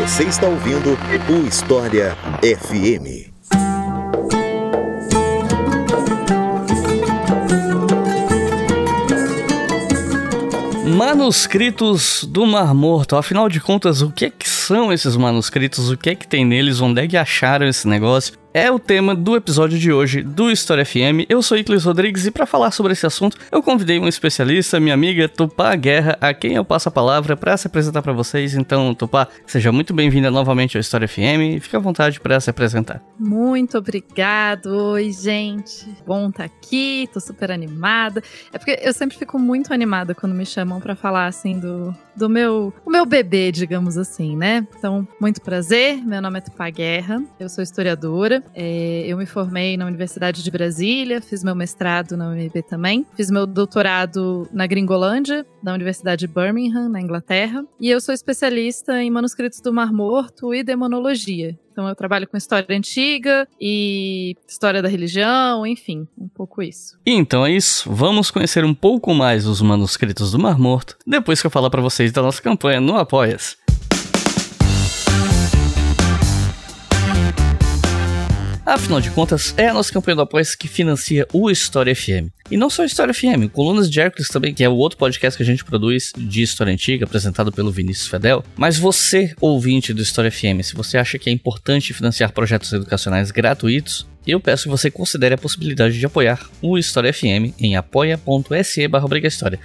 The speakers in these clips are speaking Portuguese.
Você está ouvindo o História FM. Manuscritos do Mar Morto. Afinal de contas, o que, é que são esses manuscritos? O que é que tem neles? Onde é que acharam esse negócio? É o tema do episódio de hoje do História FM. Eu sou Iclis Rodrigues e para falar sobre esse assunto, eu convidei um especialista, minha amiga Tupá Guerra, a quem eu passo a palavra para se apresentar para vocês. Então, Tupá, seja muito bem-vinda novamente ao História FM e fique à vontade para se apresentar. Muito obrigado. Oi, gente. Bom estar tá aqui, tô super animada. É porque eu sempre fico muito animada quando me chamam para falar assim do do meu, o meu bebê, digamos assim, né? Então, muito prazer. Meu nome é Tupá Guerra, eu sou historiadora. É, eu me formei na Universidade de Brasília, fiz meu mestrado na UNB também, fiz meu doutorado na Gringolândia, da Universidade de Birmingham, na Inglaterra, e eu sou especialista em manuscritos do Mar Morto e demonologia. Então eu trabalho com história antiga e história da religião, enfim, um pouco isso. Então é isso. Vamos conhecer um pouco mais os manuscritos do Mar Morto depois que eu falar para vocês da nossa campanha no Apoias. Afinal de contas, é a nossa campanha do Apoia que financia o História FM. E não só História FM, Colunas de Hércules também, que é o outro podcast que a gente produz de história antiga, apresentado pelo Vinícius Fedel. Mas você, ouvinte do História FM, se você acha que é importante financiar projetos educacionais gratuitos, eu peço que você considere a possibilidade de apoiar o História FM em apoia.se barra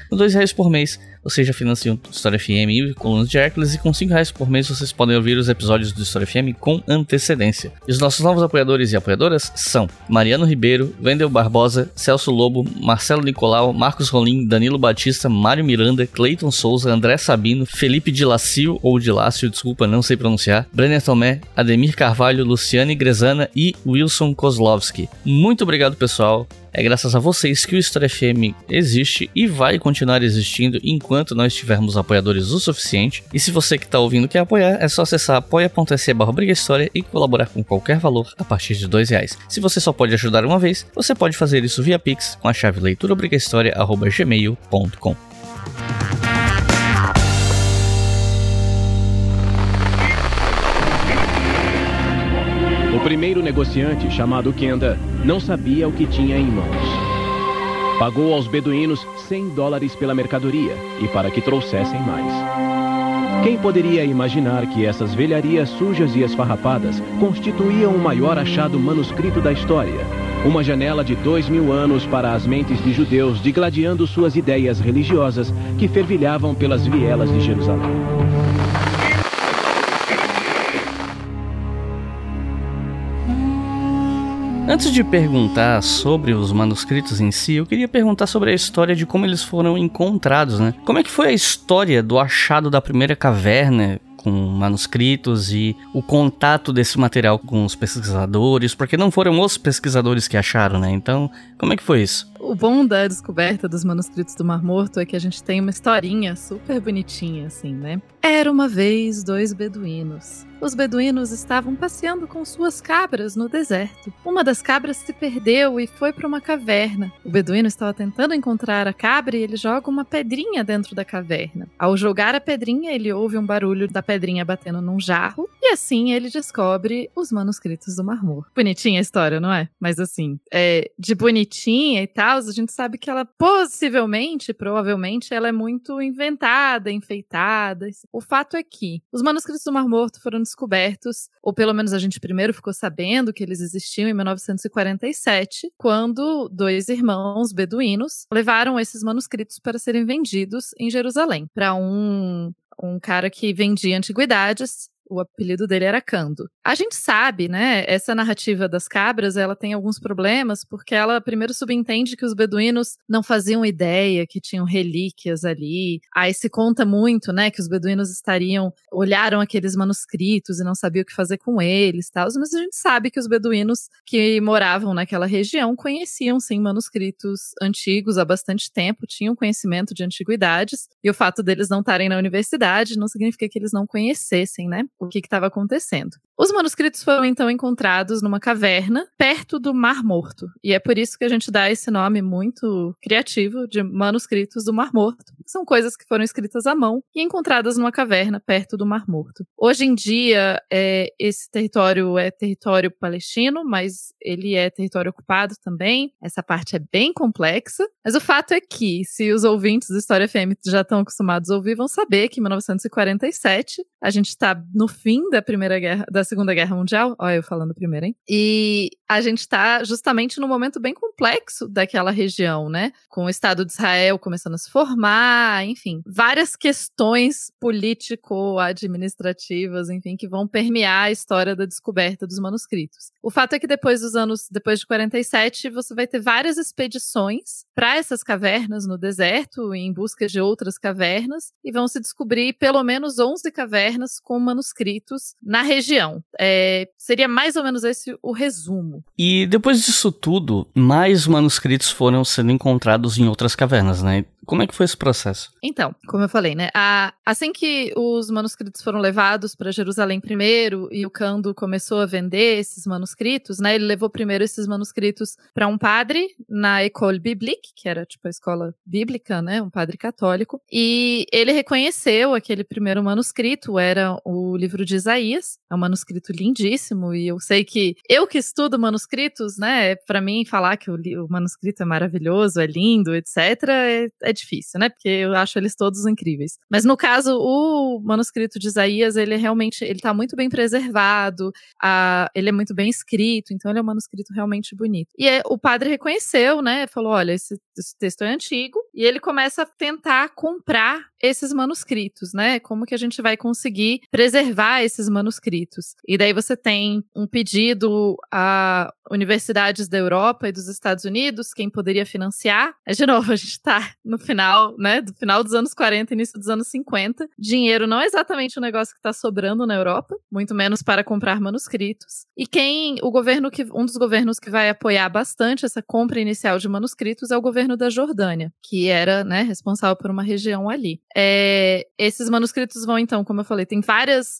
Com dois reais por mês, você já financia o História FM e Colunas de Hércules, e com cinco reais por mês vocês podem ouvir os episódios do História FM com antecedência. E os nossos novos apoiadores e apoiadoras são Mariano Ribeiro, Wendel Barbosa, Celso Lobo, Marcelo Nicolau, Marcos Rolim, Danilo Batista, Mário Miranda, Cleiton Souza, André Sabino, Felipe Dilacio, ou Dilácio, desculpa, não sei pronunciar, Brenner Tomé, Ademir Carvalho, Luciane Grezana e Wilson Kozlovski. Muito obrigado, pessoal. É graças a vocês que o História FM existe e vai continuar existindo enquanto nós tivermos apoiadores o suficiente. E se você que está ouvindo quer apoiar, é só acessar apoia.se barra e colaborar com qualquer valor a partir de dois reais. Se você só pode ajudar uma vez, você pode fazer isso via Pix com a chave leituraobrigahistoria.gmail.com. primeiro negociante, chamado Kenda, não sabia o que tinha em mãos. Pagou aos beduínos 100 dólares pela mercadoria e para que trouxessem mais. Quem poderia imaginar que essas velharias sujas e esfarrapadas constituíam o maior achado manuscrito da história? Uma janela de dois mil anos para as mentes de judeus digladiando suas ideias religiosas que fervilhavam pelas vielas de Jerusalém. Antes de perguntar sobre os manuscritos em si, eu queria perguntar sobre a história de como eles foram encontrados, né? Como é que foi a história do achado da primeira caverna? com manuscritos e o contato desse material com os pesquisadores, porque não foram os pesquisadores que acharam, né? Então, como é que foi isso? O bom da descoberta dos manuscritos do Mar Morto é que a gente tem uma historinha super bonitinha, assim, né? Era uma vez dois beduínos os beduínos estavam passeando com suas cabras no deserto. Uma das cabras se perdeu e foi para uma caverna. O beduíno estava tentando encontrar a cabra e ele joga uma pedrinha dentro da caverna. Ao jogar a pedrinha, ele ouve um barulho da pedrinha batendo num jarro e assim ele descobre os manuscritos do Marmor. Bonitinha a história, não é? Mas assim, é, de bonitinha e tal, a gente sabe que ela possivelmente, provavelmente, ela é muito inventada, enfeitada. O fato é que os manuscritos do Mar Morto foram descobertos, ou pelo menos a gente primeiro ficou sabendo que eles existiam em 1947, quando dois irmãos beduínos levaram esses manuscritos para serem vendidos em Jerusalém para um um cara que vendia antiguidades o apelido dele era Cando. A gente sabe, né? Essa narrativa das cabras, ela tem alguns problemas, porque ela primeiro subentende que os beduínos não faziam ideia que tinham relíquias ali. Aí se conta muito, né, que os beduínos estariam olharam aqueles manuscritos e não sabiam o que fazer com eles, tal. Mas a gente sabe que os beduínos que moravam naquela região conheciam sim manuscritos antigos há bastante tempo, tinham conhecimento de antiguidades, e o fato deles não estarem na universidade não significa que eles não conhecessem, né? O que estava acontecendo. Os manuscritos foram então encontrados numa caverna perto do Mar Morto. E é por isso que a gente dá esse nome muito criativo de manuscritos do Mar Morto. São coisas que foram escritas à mão e encontradas numa caverna perto do Mar Morto. Hoje em dia, é, esse território é território palestino, mas ele é território ocupado também. Essa parte é bem complexa. Mas o fato é que, se os ouvintes do História FM já estão acostumados a ouvir, vão saber que em 1947 a gente está no fim da primeira guerra, da Segunda Guerra Mundial. Olha, eu falando primeiro, hein? E a gente está justamente num momento bem complexo daquela região, né? Com o Estado de Israel começando a se formar, enfim, várias questões político-administrativas, enfim, que vão permear a história da descoberta dos manuscritos. O fato é que depois dos anos, depois de 47, você vai ter várias expedições para essas cavernas no deserto, em busca de outras cavernas, e vão se descobrir pelo menos 11 cavernas com manuscritos na região. É, seria mais ou menos esse o resumo. E depois disso tudo, mais manuscritos foram sendo encontrados em outras cavernas, né? Como é que foi esse processo? Então, como eu falei, né? A, assim que os manuscritos foram levados para Jerusalém primeiro e o Cando começou a vender esses manuscritos, né? Ele levou primeiro esses manuscritos para um padre na École Biblique, que era tipo a escola bíblica, né? Um padre católico. E ele reconheceu aquele primeiro manuscrito, era o livro de Isaías. É um manuscrito lindíssimo e eu sei que eu que estudo manuscritos, né? Para mim falar que o, o, manuscrito é maravilhoso, é lindo, etc. é, é difícil, né? Porque eu acho eles todos incríveis. Mas no caso, o manuscrito de Isaías, ele realmente, ele tá muito bem preservado, a, ele é muito bem escrito, então ele é um manuscrito realmente bonito. E é, o padre reconheceu, né? Falou, olha, esse, esse texto é antigo, e ele começa a tentar comprar esses manuscritos, né? Como que a gente vai conseguir preservar esses manuscritos? E daí você tem um pedido a universidades da Europa e dos Estados Unidos, quem poderia financiar. Mas, de novo, a gente está no final, né? Do final dos anos 40, início dos anos 50. Dinheiro não é exatamente o negócio que está sobrando na Europa, muito menos para comprar manuscritos. E quem, o governo que, um dos governos que vai apoiar bastante essa compra inicial de manuscritos é o governo da Jordânia, que era, né, responsável por uma região ali. É, esses manuscritos vão, então, como eu falei, tem várias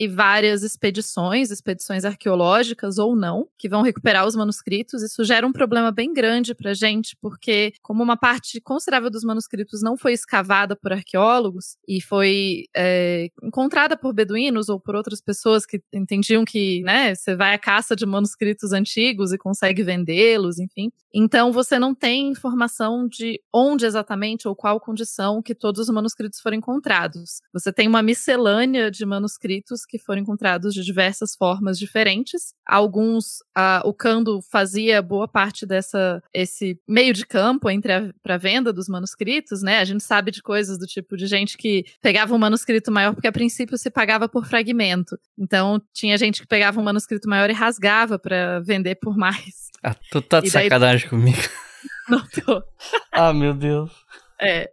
e várias expedições, expedições arqueológicas ou não, que vão recuperar os manuscritos. Isso gera um problema bem grande para gente, porque como uma parte considerável dos manuscritos não foi escavada por arqueólogos e foi é, encontrada por beduínos ou por outras pessoas que entendiam que, né, você vai à caça de manuscritos antigos e consegue vendê-los, enfim. Então você não tem informação de onde exatamente ou qual condição que todos os manuscritos foram encontrados. Você tem uma miscelânea de manuscritos que foram encontrados de diversas formas diferentes. Alguns, o Cando fazia boa parte dessa esse meio de campo entre a pra venda dos manuscritos, né? A gente sabe de coisas do tipo de gente que pegava um manuscrito maior porque a princípio se pagava por fragmento. Então tinha gente que pegava um manuscrito maior e rasgava para vender por mais. Ah, tu tá de e sacanagem daí... comigo. Não tô. ah, meu Deus. É.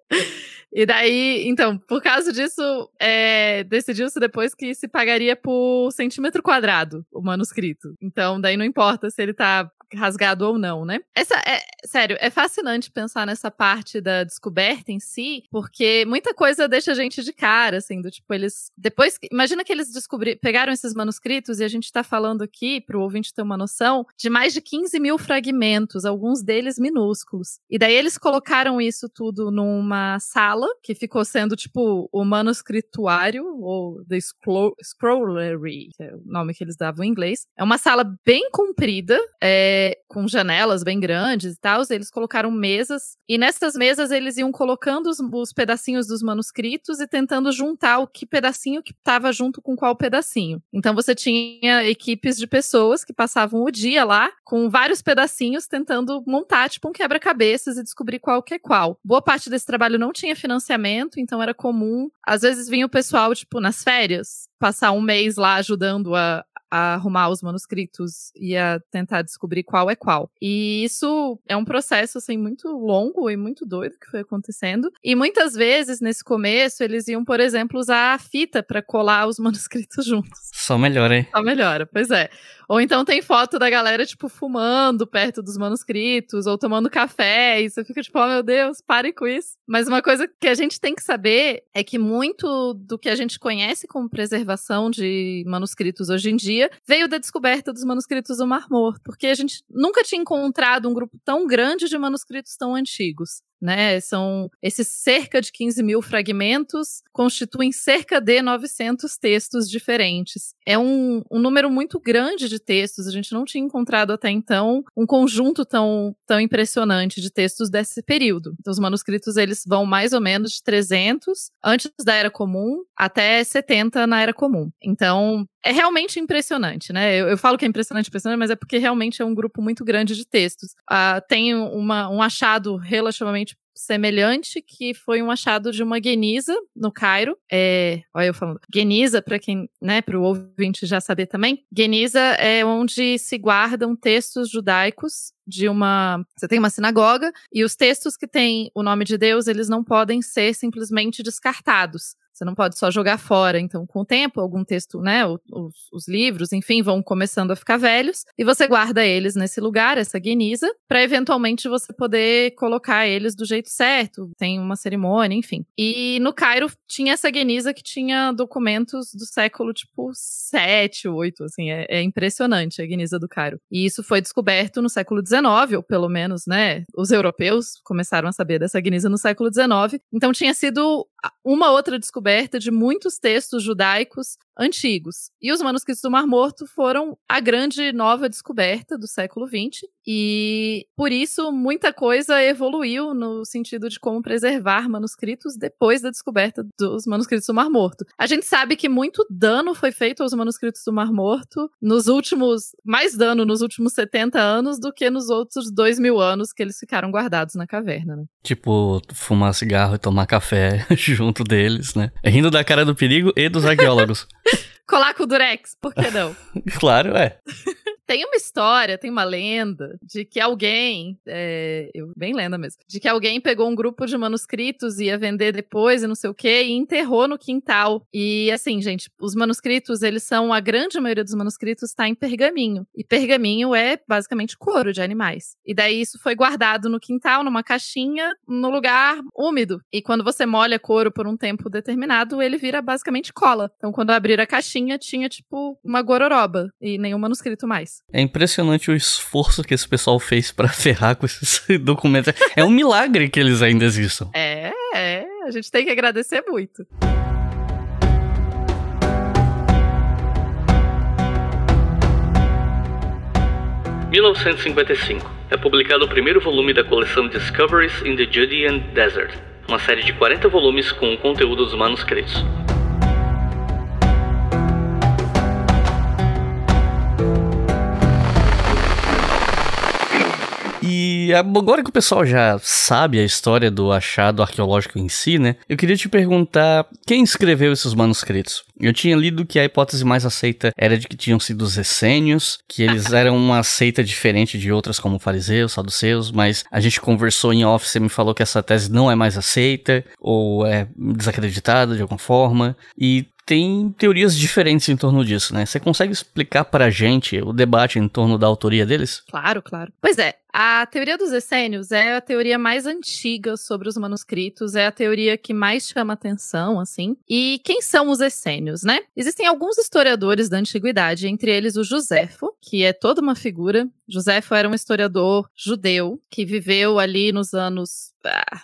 E daí, então, por causa disso, é, decidiu-se depois que se pagaria por centímetro quadrado o manuscrito. Então, daí não importa se ele tá rasgado ou não, né? Essa é, sério, é fascinante pensar nessa parte da descoberta em si, porque muita coisa deixa a gente de cara, assim, do tipo, eles. Depois. Imagina que eles descobriram, pegaram esses manuscritos e a gente tá falando aqui, pro ouvinte ter uma noção, de mais de 15 mil fragmentos, alguns deles minúsculos. E daí eles colocaram isso tudo numa sala, que ficou sendo, tipo, o manuscrituário, ou The Scrollery, que é o nome que eles davam em inglês. É uma sala bem comprida, é com janelas bem grandes e tal, eles colocaram mesas, e nessas mesas eles iam colocando os, os pedacinhos dos manuscritos e tentando juntar o que pedacinho que estava junto com qual pedacinho. Então você tinha equipes de pessoas que passavam o dia lá com vários pedacinhos tentando montar tipo um quebra-cabeças e descobrir qual que é qual. Boa parte desse trabalho não tinha financiamento, então era comum. Às vezes vinha o pessoal, tipo, nas férias, passar um mês lá ajudando a, a arrumar os manuscritos e a tentar descobrir qual é qual. E isso é um processo assim muito longo e muito doido que foi acontecendo. E muitas vezes nesse começo eles iam, por exemplo, usar a fita para colar os manuscritos juntos. Só melhora, hein? Só melhora, pois é. Ou então tem foto da galera, tipo, fumando perto dos manuscritos, ou tomando café, e você fica tipo, oh meu Deus, pare com isso. Mas uma coisa que a gente tem que saber é que muito do que a gente conhece como preservação de manuscritos hoje em dia dia, veio da descoberta dos manuscritos do Mar Morto, porque a gente nunca tinha encontrado um grupo tão grande de manuscritos tão antigos né? São esses cerca de 15 mil fragmentos constituem cerca de 900 textos diferentes. É um, um, número muito grande de textos. A gente não tinha encontrado até então um conjunto tão, tão impressionante de textos desse período. Então, os manuscritos eles vão mais ou menos de 300 antes da Era Comum até 70 na Era Comum. Então, é realmente impressionante, né? Eu, eu, falo que é impressionante, impressionante, mas é porque realmente é um grupo muito grande de textos. Uh, tem uma, um achado relativamente semelhante, que foi um achado de uma Geniza no Cairo. É, olha eu falando. Geniza, para quem, né, para o ouvinte já saber também, Geniza é onde se guardam textos judaicos de uma. Você tem uma sinagoga e os textos que têm o nome de Deus, eles não podem ser simplesmente descartados. Você não pode só jogar fora. Então, com o tempo, algum texto, né, os, os, livros, enfim, vão começando a ficar velhos e você guarda eles nesse lugar, essa guiniza, para eventualmente você poder colocar eles do jeito certo. Tem uma cerimônia, enfim. E no Cairo tinha essa guiniza que tinha documentos do século tipo 7, 8, assim, é, é impressionante a guiniza do Cairo. E isso foi descoberto no século XIX, ou pelo menos, né, os europeus começaram a saber dessa guiniza no século XIX. Então tinha sido uma outra descoberta de muitos textos judaicos antigos. E os manuscritos do Mar Morto foram a grande nova descoberta do século XX. E por isso muita coisa evoluiu no sentido de como preservar manuscritos depois da descoberta dos manuscritos do Mar Morto. A gente sabe que muito dano foi feito aos manuscritos do Mar Morto nos últimos, mais dano nos últimos 70 anos do que nos outros dois mil anos que eles ficaram guardados na caverna. Né? Tipo, fumar cigarro e tomar café junto deles, né? Rindo da cara do perigo e dos arqueólogos. Colar com o Durex, por que não? claro, é. Tem uma história, tem uma lenda de que alguém, é, eu, bem lenda mesmo, de que alguém pegou um grupo de manuscritos e ia vender depois e não sei o que e enterrou no quintal. E assim, gente, os manuscritos, eles são, a grande maioria dos manuscritos está em pergaminho. E pergaminho é basicamente couro de animais. E daí isso foi guardado no quintal, numa caixinha, no lugar úmido. E quando você molha couro por um tempo determinado, ele vira basicamente cola. Então quando abrir a caixinha, tinha tipo uma gororoba e nenhum manuscrito mais. É impressionante o esforço que esse pessoal fez para ferrar com esses documentos. É um milagre que eles ainda existam. É, é. A gente tem que agradecer muito. ...1955. É publicado o primeiro volume da coleção Discoveries in the Judean Desert, uma série de 40 volumes com o conteúdo dos manuscritos. E agora que o pessoal já sabe a história do achado arqueológico em si, né? Eu queria te perguntar quem escreveu esses manuscritos. Eu tinha lido que a hipótese mais aceita era de que tinham sido os essênios, que eles eram uma seita diferente de outras como fariseus, saduceus, mas a gente conversou em off, você me falou que essa tese não é mais aceita ou é desacreditada de alguma forma. E tem teorias diferentes em torno disso, né? Você consegue explicar pra gente o debate em torno da autoria deles? Claro, claro. Pois é, a teoria dos essênios é a teoria mais antiga sobre os manuscritos, é a teoria que mais chama atenção, assim. E quem são os essênios, né? Existem alguns historiadores da antiguidade, entre eles o Joséfo, que é toda uma figura. Joséfo era um historiador judeu que viveu ali nos anos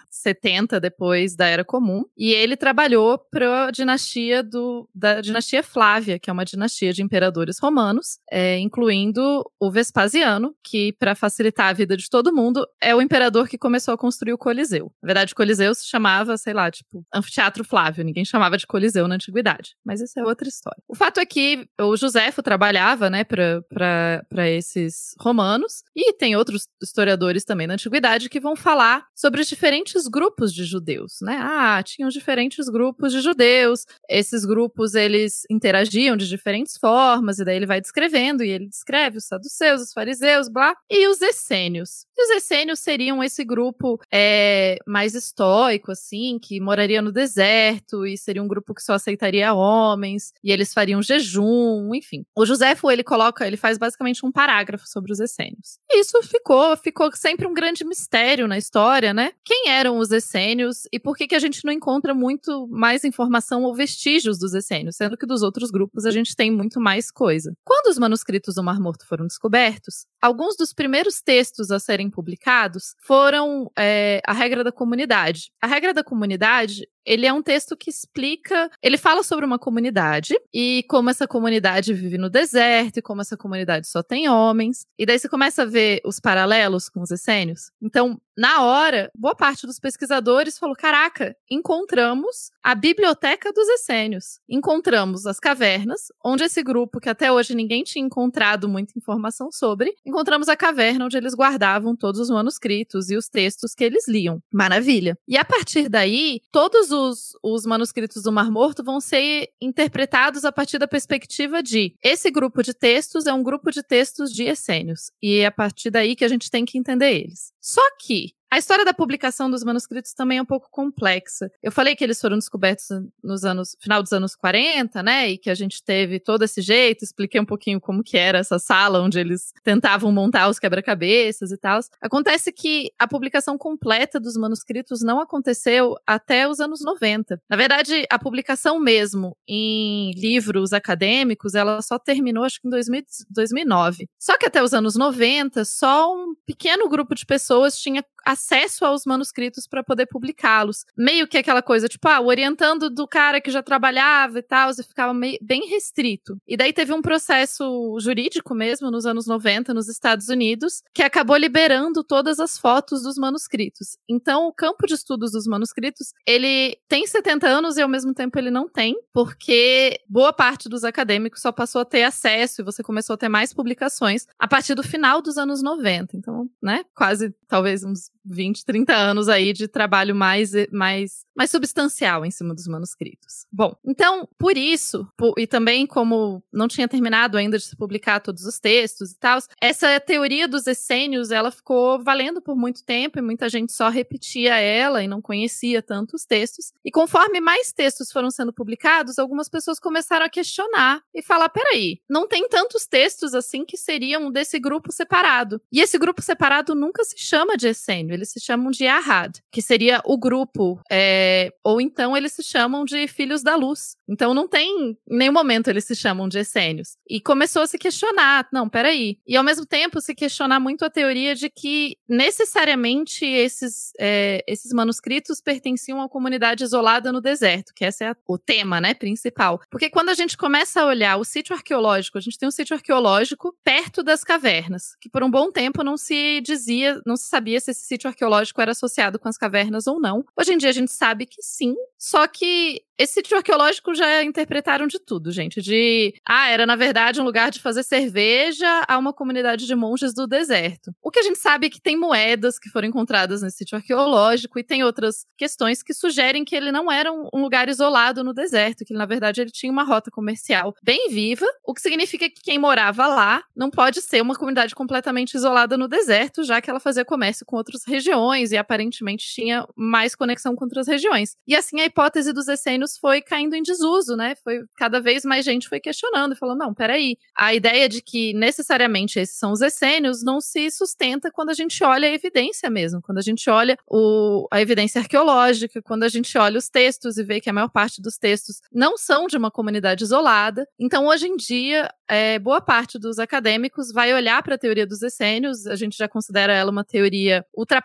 70 depois da Era Comum, e ele trabalhou para a dinastia do, da dinastia Flávia, que é uma dinastia de imperadores romanos, é, incluindo o Vespasiano, que para facilitar a vida de todo mundo é o imperador que começou a construir o Coliseu. Na verdade, Coliseu se chamava, sei lá, tipo Anfiteatro Flávio, ninguém chamava de Coliseu na antiguidade, mas isso é outra história. O fato é que o Joséfo trabalhava, né, para esses romanos, e tem outros historiadores também na antiguidade que vão falar sobre os diferentes grupos de judeus, né? Ah, tinham diferentes grupos de judeus. Esses grupos eles interagiam de diferentes formas e daí ele vai descrevendo e ele descreve os saduceus, os fariseus, blá, e os essênios essênios. E os essênios seriam esse grupo é, mais estoico, assim, que moraria no deserto e seria um grupo que só aceitaria homens e eles fariam jejum, enfim. O Joséfo, ele coloca, ele faz basicamente um parágrafo sobre os essênios. E isso ficou, ficou sempre um grande mistério na história, né? Quem eram os essênios e por que, que a gente não encontra muito mais informação ou vestígios dos essênios, sendo que dos outros grupos a gente tem muito mais coisa. Quando os manuscritos do Mar Morto foram descobertos, alguns dos primeiros textos a serem publicados foram é, a regra da comunidade. A regra da comunidade ele é um texto que explica, ele fala sobre uma comunidade e como essa comunidade vive no deserto e como essa comunidade só tem homens. E daí você começa a ver os paralelos com os essênios. Então, na hora, boa parte dos pesquisadores falou: caraca, encontramos a biblioteca dos essênios. Encontramos as cavernas, onde esse grupo, que até hoje ninguém tinha encontrado muita informação sobre, encontramos a caverna onde eles guardavam todos os manuscritos e os textos que eles liam. Maravilha. E a partir daí, todos os, os manuscritos do Mar Morto vão ser interpretados a partir da perspectiva de esse grupo de textos é um grupo de textos de essênios. E é a partir daí que a gente tem que entender eles. Só que a história da publicação dos manuscritos também é um pouco complexa. Eu falei que eles foram descobertos nos anos final dos anos 40, né? E que a gente teve todo esse jeito, expliquei um pouquinho como que era essa sala onde eles tentavam montar os quebra-cabeças e tal. Acontece que a publicação completa dos manuscritos não aconteceu até os anos 90. Na verdade, a publicação mesmo em livros acadêmicos, ela só terminou acho que em 2000, 2009. Só que até os anos 90, só um pequeno grupo de pessoas tinha acesso aos manuscritos para poder publicá-los. Meio que aquela coisa, tipo, ah, orientando do cara que já trabalhava e tal, e ficava meio, bem restrito. E daí teve um processo jurídico mesmo, nos anos 90, nos Estados Unidos, que acabou liberando todas as fotos dos manuscritos. Então, o campo de estudos dos manuscritos, ele tem 70 anos e ao mesmo tempo ele não tem, porque boa parte dos acadêmicos só passou a ter acesso e você começou a ter mais publicações a partir do final dos anos 90. Então, né, quase talvez uns 20, 30 anos aí de trabalho mais, mais, mais substancial em cima dos manuscritos. Bom, então, por isso, e também como não tinha terminado ainda de se publicar todos os textos e tal, essa teoria dos essênios, ela ficou valendo por muito tempo e muita gente só repetia ela e não conhecia tanto os textos. E conforme mais textos foram sendo publicados, algumas pessoas começaram a questionar e falar, peraí, não tem tantos textos assim que seriam desse grupo separado. E esse grupo separado nunca se chama de essênio eles se chamam de Ahad, que seria o grupo, é, ou então eles se chamam de Filhos da Luz. Então não tem, em nenhum momento eles se chamam de essênios. E começou a se questionar, não, peraí. E ao mesmo tempo se questionar muito a teoria de que necessariamente esses, é, esses manuscritos pertenciam a uma comunidade isolada no deserto, que esse é o tema, né, principal. Porque quando a gente começa a olhar o sítio arqueológico, a gente tem um sítio arqueológico perto das cavernas, que por um bom tempo não se dizia, não se sabia se esse sítio arqueológico era associado com as cavernas ou não. Hoje em dia a gente sabe que sim, só que esse sítio arqueológico já interpretaram de tudo, gente. De, ah, era na verdade um lugar de fazer cerveja a uma comunidade de monges do deserto. O que a gente sabe é que tem moedas que foram encontradas nesse sítio arqueológico e tem outras questões que sugerem que ele não era um, lugar isolado no deserto, que na verdade ele tinha uma rota comercial bem viva, o que significa que quem morava lá não pode ser uma comunidade completamente isolada no deserto, já que ela fazia comércio com outras regiões e aparentemente tinha mais conexão com outras regiões. E assim a hipótese dos essênios foi caindo em desuso, né? Foi cada vez mais gente foi questionando, falando, não, peraí, a ideia de que necessariamente esses são os essênios não se sustenta quando a gente olha a evidência mesmo, quando a gente olha o, a evidência arqueológica, quando a gente olha os textos e vê que a maior parte dos textos não são de uma comunidade isolada. Então, hoje em dia, é, boa parte dos acadêmicos vai olhar para a teoria dos essênios, a gente já considera ela uma teoria ultrapassada,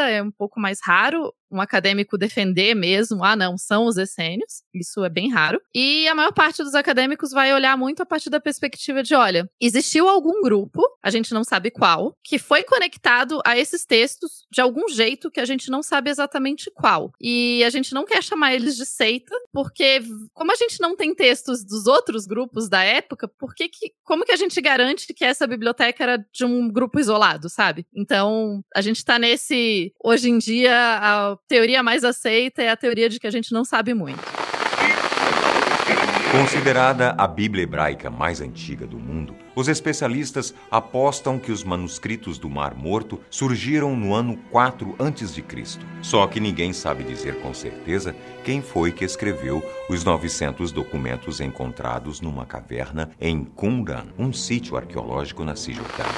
é um pouco mais raro um acadêmico defender mesmo, ah, não, são os essênios, isso é bem raro. E a maior parte dos acadêmicos vai olhar muito a partir da perspectiva de, olha, existiu algum grupo, a gente não sabe qual, que foi conectado a esses textos de algum jeito que a gente não sabe exatamente qual. E a gente não quer chamar eles de seita, porque como a gente não tem textos dos outros grupos da época, por que que, como que a gente garante que essa biblioteca era de um grupo isolado, sabe? Então, a gente tá nesse, hoje em dia, a teoria mais aceita é a teoria de que a gente não sabe muito. Considerada a Bíblia hebraica mais antiga do mundo, os especialistas apostam que os manuscritos do Mar Morto surgiram no ano 4 a.C. Só que ninguém sabe dizer com certeza quem foi que escreveu os 900 documentos encontrados numa caverna em Qumran, um sítio arqueológico na Cisjordânia.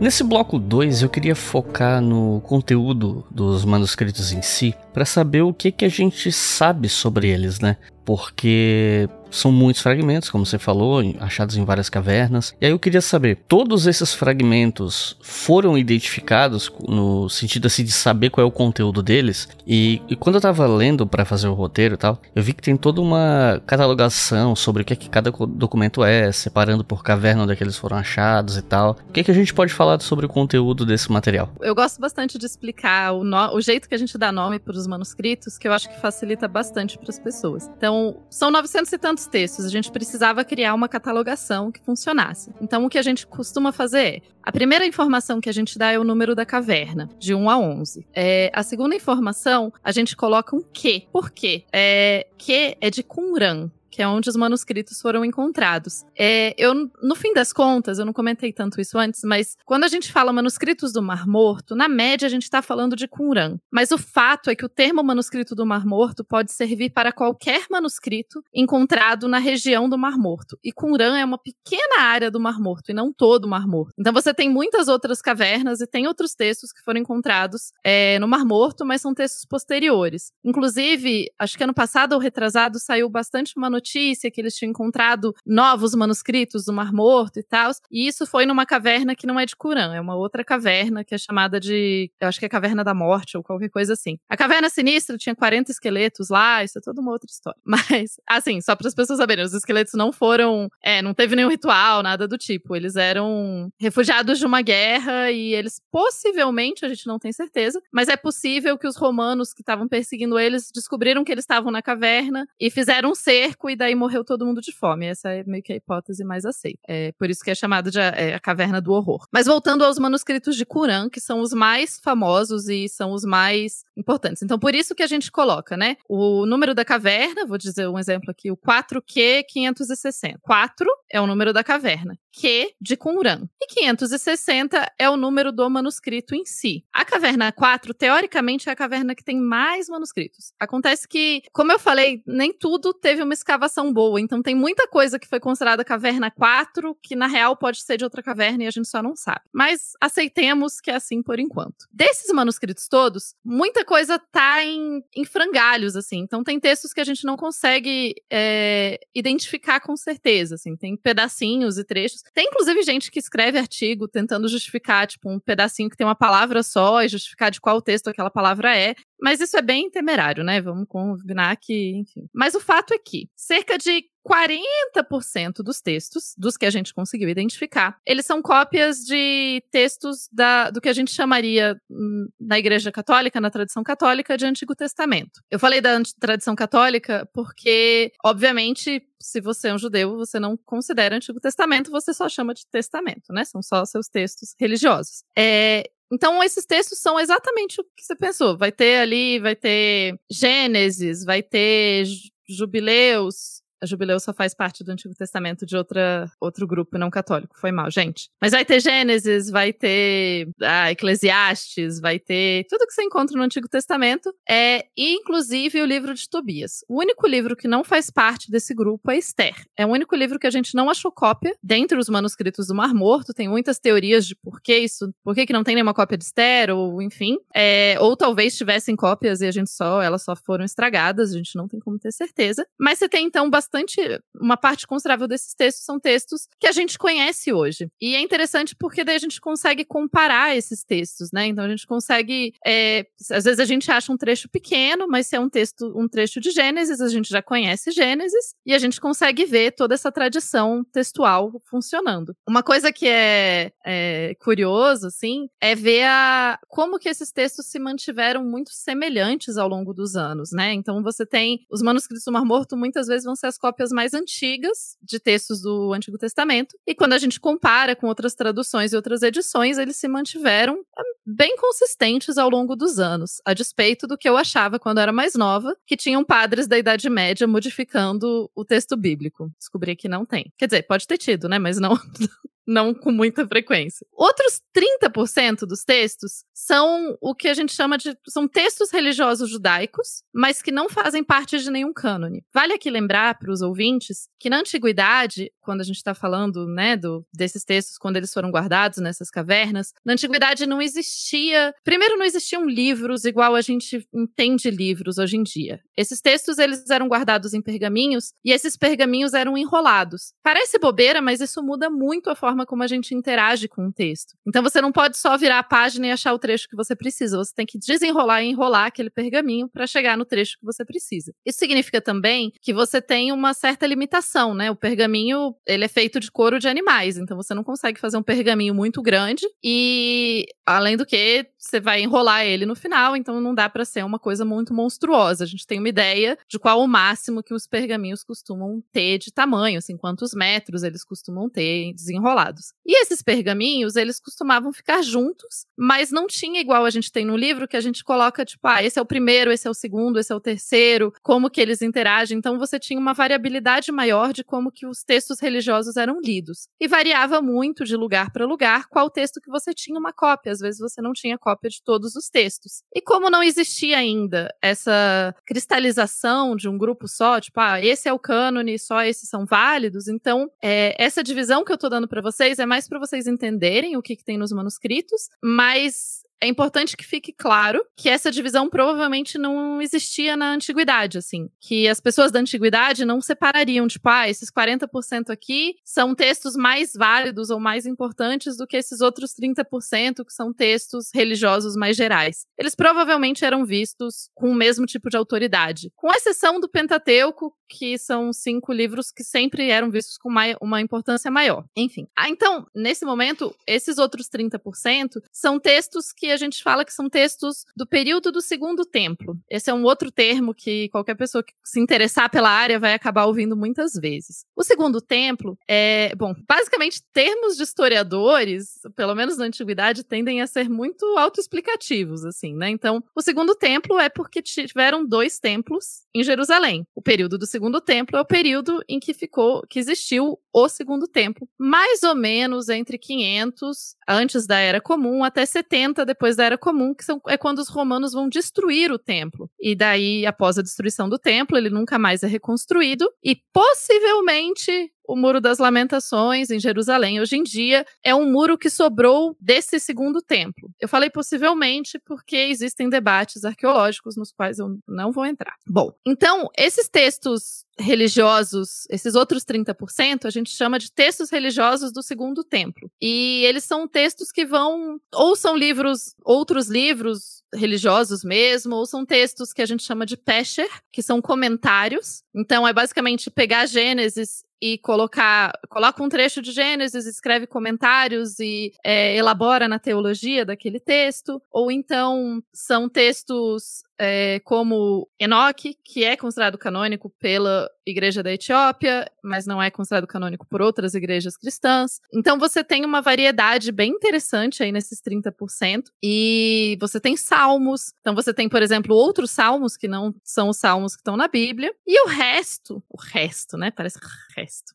Nesse bloco 2, eu queria focar no conteúdo dos manuscritos em si, para saber o que, que a gente sabe sobre eles, né? Porque são muitos fragmentos, como você falou, achados em várias cavernas. E aí eu queria saber, todos esses fragmentos foram identificados no sentido assim de saber qual é o conteúdo deles? E, e quando eu tava lendo para fazer o roteiro e tal, eu vi que tem toda uma catalogação sobre o que é que cada documento é, separando por caverna onde é que eles foram achados e tal. O que é que a gente pode falar sobre o conteúdo desse material? Eu gosto bastante de explicar o, no, o jeito que a gente dá nome para os manuscritos, que eu acho que facilita bastante para as pessoas. Então, são 900 e tantos textos, a gente precisava criar uma catalogação que funcionasse. Então, o que a gente costuma fazer é: a primeira informação que a gente dá é o número da caverna, de 1 a 11. É, a segunda informação, a gente coloca um que. Por quê? É, que é de Qumran, que é onde os manuscritos foram encontrados. É, eu, no fim das contas, eu não comentei tanto isso antes, mas quando a gente fala manuscritos do Mar Morto, na média a gente está falando de Qumran. Mas o fato é que o termo manuscrito do Mar Morto pode servir para qualquer manuscrito encontrado na região do Mar Morto. E Qumran é uma pequena área do Mar Morto e não todo o Mar Morto. Então você tem muitas outras cavernas e tem outros textos que foram encontrados é, no Mar Morto, mas são textos posteriores. Inclusive, acho que ano passado ou retrasado saiu bastante uma notícia que eles tinham encontrado novos manuscritos do Mar Morto e tal. E isso foi numa caverna que não é de Curã, é uma outra caverna que é chamada de. Eu acho que é Caverna da Morte ou qualquer coisa assim. A Caverna Sinistra tinha 40 esqueletos lá, isso é toda uma outra história. Mas, assim, só para as pessoas saberem, os esqueletos não foram. É, não teve nenhum ritual, nada do tipo. Eles eram refugiados de uma guerra e eles possivelmente, a gente não tem certeza, mas é possível que os romanos que estavam perseguindo eles descobriram que eles estavam na caverna e fizeram um cerco e daí morreu todo mundo de fome. Essa é meio que a hipótese mais aceita. É por isso que é chamado de a, é, a caverna do horror. Mas voltando aos manuscritos de Qumran, que são os mais famosos e são os mais importantes. Então, por isso que a gente coloca, né? O número da caverna, vou dizer um exemplo aqui, o 4Q 560. 4 é o número da caverna. Q de Qumran. E 560 é o número do manuscrito em si. A caverna 4, teoricamente, é a caverna que tem mais manuscritos. Acontece que, como eu falei, nem tudo teve uma escavação boa. Então, tem muita coisa que foi considerada caverna 4 que, na real, pode ser de outra caverna e a gente só não sabe. Mas aceitemos que é assim por enquanto. Desses manuscritos todos, muita coisa tá em, em frangalhos, assim. Então, tem textos que a gente não consegue é, identificar com certeza, assim. Tem pedacinhos e trechos tem, inclusive, gente que escreve artigo tentando justificar, tipo, um pedacinho que tem uma palavra só e justificar de qual texto aquela palavra é. Mas isso é bem temerário, né? Vamos combinar que, enfim. Mas o fato é que cerca de 40% dos textos, dos que a gente conseguiu identificar, eles são cópias de textos da, do que a gente chamaria hum, na Igreja Católica, na tradição católica, de Antigo Testamento. Eu falei da tradição católica porque, obviamente, se você é um judeu, você não considera Antigo Testamento, você só chama de testamento, né? São só seus textos religiosos. É, então, esses textos são exatamente o que você pensou. Vai ter ali, vai ter Gênesis, vai ter Jubileus, a Jubileu só faz parte do Antigo Testamento de outra, outro grupo não católico. Foi mal, gente. Mas vai ter Gênesis, vai ter ah, Eclesiastes, vai ter tudo que você encontra no Antigo Testamento, é inclusive o livro de Tobias. O único livro que não faz parte desse grupo é Esther. É o único livro que a gente não achou cópia dentre os manuscritos do Mar Morto. Tem muitas teorias de por que isso, por que, que não tem nenhuma cópia de Esther, ou enfim. É, ou talvez tivessem cópias e a gente só, elas só foram estragadas, a gente não tem como ter certeza. Mas você tem então bastante bastante. Uma parte considerável desses textos são textos que a gente conhece hoje. E é interessante porque daí a gente consegue comparar esses textos, né? Então a gente consegue. É, às vezes a gente acha um trecho pequeno, mas se é um texto, um trecho de Gênesis, a gente já conhece Gênesis e a gente consegue ver toda essa tradição textual funcionando. Uma coisa que é, é curioso, assim, é ver a, como que esses textos se mantiveram muito semelhantes ao longo dos anos, né? Então você tem os manuscritos do Mar Morto muitas vezes vão ser as cópias mais antigas de textos do Antigo Testamento. E quando a gente compara com outras traduções e outras edições, eles se mantiveram ah, bem consistentes ao longo dos anos, a despeito do que eu achava quando era mais nova, que tinham padres da Idade Média modificando o texto bíblico. Descobri que não tem. Quer dizer, pode ter tido, né? Mas não, não com muita frequência. Outros 30% dos textos são o que a gente chama de são textos religiosos judaicos, mas que não fazem parte de nenhum cânone. Vale aqui lembrar para os ouvintes que na antiguidade, quando a gente está falando, né, do, desses textos quando eles foram guardados nessas cavernas, na antiguidade não existia, primeiro não existiam livros igual a gente entende livros hoje em dia. Esses textos eles eram guardados em pergaminhos e esses pergaminhos eram enrolados. Parece bobeira, mas isso muda muito a forma forma como a gente interage com o texto. Então você não pode só virar a página e achar o trecho que você precisa. Você tem que desenrolar e enrolar aquele pergaminho para chegar no trecho que você precisa. Isso significa também que você tem uma certa limitação, né? O pergaminho, ele é feito de couro de animais, então você não consegue fazer um pergaminho muito grande e além do que você vai enrolar ele no final, então não dá para ser uma coisa muito monstruosa. A gente tem uma ideia de qual o máximo que os pergaminhos costumam ter de tamanho, assim, quantos metros eles costumam ter desenrolados. E esses pergaminhos, eles costumavam ficar juntos, mas não tinha igual a gente tem no livro, que a gente coloca, tipo, ah, esse é o primeiro, esse é o segundo, esse é o terceiro, como que eles interagem. Então você tinha uma variabilidade maior de como que os textos religiosos eram lidos. E variava muito de lugar para lugar qual texto que você tinha uma cópia. Às vezes você não tinha cópia de todos os textos. E como não existia ainda essa cristalização de um grupo só, tipo, ah, esse é o cânone, só esses são válidos, então é, essa divisão que eu tô dando para vocês vocês é mais para vocês entenderem o que, que tem nos manuscritos, mas é importante que fique claro que essa divisão provavelmente não existia na antiguidade, assim. Que as pessoas da antiguidade não separariam, tipo, ah, esses 40% aqui são textos mais válidos ou mais importantes do que esses outros 30% que são textos religiosos mais gerais. Eles provavelmente eram vistos com o mesmo tipo de autoridade. Com exceção do Pentateuco, que são cinco livros que sempre eram vistos com uma importância maior. Enfim. Ah, então, nesse momento, esses outros 30% são textos que a gente fala que são textos do período do Segundo Templo. Esse é um outro termo que qualquer pessoa que se interessar pela área vai acabar ouvindo muitas vezes. O Segundo Templo é, bom, basicamente termos de historiadores, pelo menos na antiguidade, tendem a ser muito autoexplicativos, assim, né? Então, o Segundo Templo é porque tiveram dois templos em Jerusalém. O período do Segundo Templo é o período em que ficou, que existiu o Segundo Templo, mais ou menos entre 500 antes da Era Comum até 70 depois depois da Era Comum, que são, é quando os romanos vão destruir o templo. E daí, após a destruição do templo, ele nunca mais é reconstruído e possivelmente o Muro das Lamentações em Jerusalém hoje em dia é um muro que sobrou desse segundo templo. Eu falei possivelmente porque existem debates arqueológicos nos quais eu não vou entrar. Bom, então esses textos religiosos, esses outros 30%, a gente chama de textos religiosos do segundo templo. E eles são textos que vão ou são livros, outros livros religiosos mesmo, ou são textos que a gente chama de pesher, que são comentários. Então é basicamente pegar Gênesis e colocar, coloca um trecho de Gênesis, escreve comentários e é, elabora na teologia daquele texto, ou então são textos é, como Enoque, que é considerado canônico pela Igreja da Etiópia, mas não é considerado canônico por outras igrejas cristãs. Então você tem uma variedade bem interessante aí nesses 30%. E você tem salmos. Então você tem, por exemplo, outros salmos que não são os salmos que estão na Bíblia. E o resto, o resto, né? Parece resto.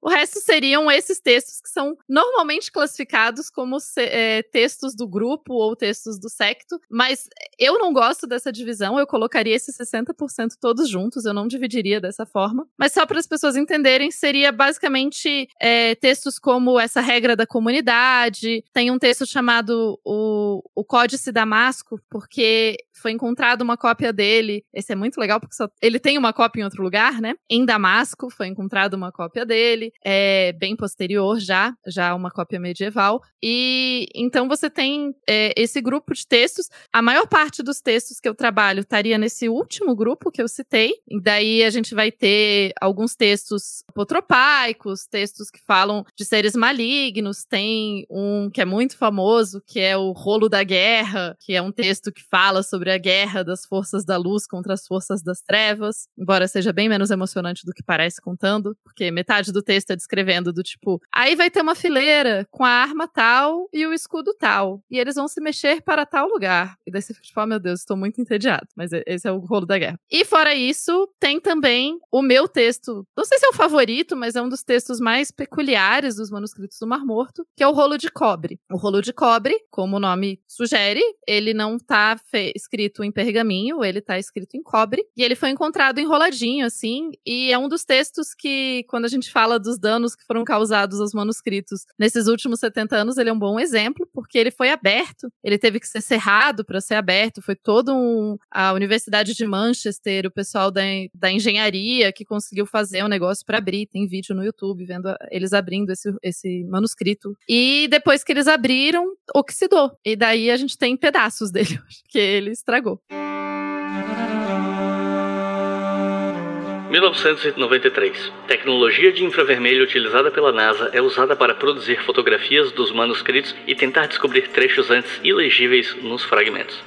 O resto seriam esses textos que são normalmente classificados como é, textos do grupo ou textos do secto, mas eu não gosto dessa divisão, eu colocaria esses 60% todos juntos, eu não dividiria dessa forma. Mas só para as pessoas entenderem, seria basicamente é, textos como essa regra da comunidade, tem um texto chamado o, o Códice Damasco, porque foi encontrada uma cópia dele. Esse é muito legal porque só, ele tem uma cópia em outro lugar, né? Em Damasco foi encontrada uma cópia dele. é bem posterior já, já uma cópia medieval. E então você tem é, esse grupo de textos. A maior parte dos textos que eu trabalho estaria nesse último grupo que eu citei. E daí a gente vai ter alguns textos apotropaicos, textos que falam de seres malignos. Tem um que é muito famoso, que é o Rolo da Guerra, que é um texto que fala sobre a guerra das forças da luz contra as forças das trevas, embora seja bem menos emocionante do que parece contando, porque metade do texto é descrevendo do tipo, aí vai ter uma fileira com a arma tal e o escudo tal, e eles vão se mexer para tal lugar. E daí você fica tipo, oh meu Deus, estou muito entediado, mas esse é o rolo da guerra. E fora isso, tem também o meu texto, não sei se é o favorito, mas é um dos textos mais peculiares dos manuscritos do Mar Morto, que é o rolo de cobre. O rolo de cobre, como o nome sugere, ele não está escrito em pergaminho, ele está escrito em cobre, e ele foi encontrado enroladinho, assim, e é um dos textos que, quando a gente fala dos danos que foram causados aos manuscritos nesses últimos 70 anos, ele é um bom exemplo, porque ele foi aberto, ele teve que ser cerrado para ser aberto, foi todo um. A Universidade de Manchester, o pessoal da, da engenharia que conseguiu fazer um negócio para abrir, tem vídeo no YouTube vendo eles abrindo esse, esse manuscrito. E depois que eles abriram, oxidou. E daí a gente tem pedaços dele, que ele estragou. 1993. Tecnologia de infravermelho utilizada pela NASA é usada para produzir fotografias dos manuscritos e tentar descobrir trechos antes ilegíveis nos fragmentos.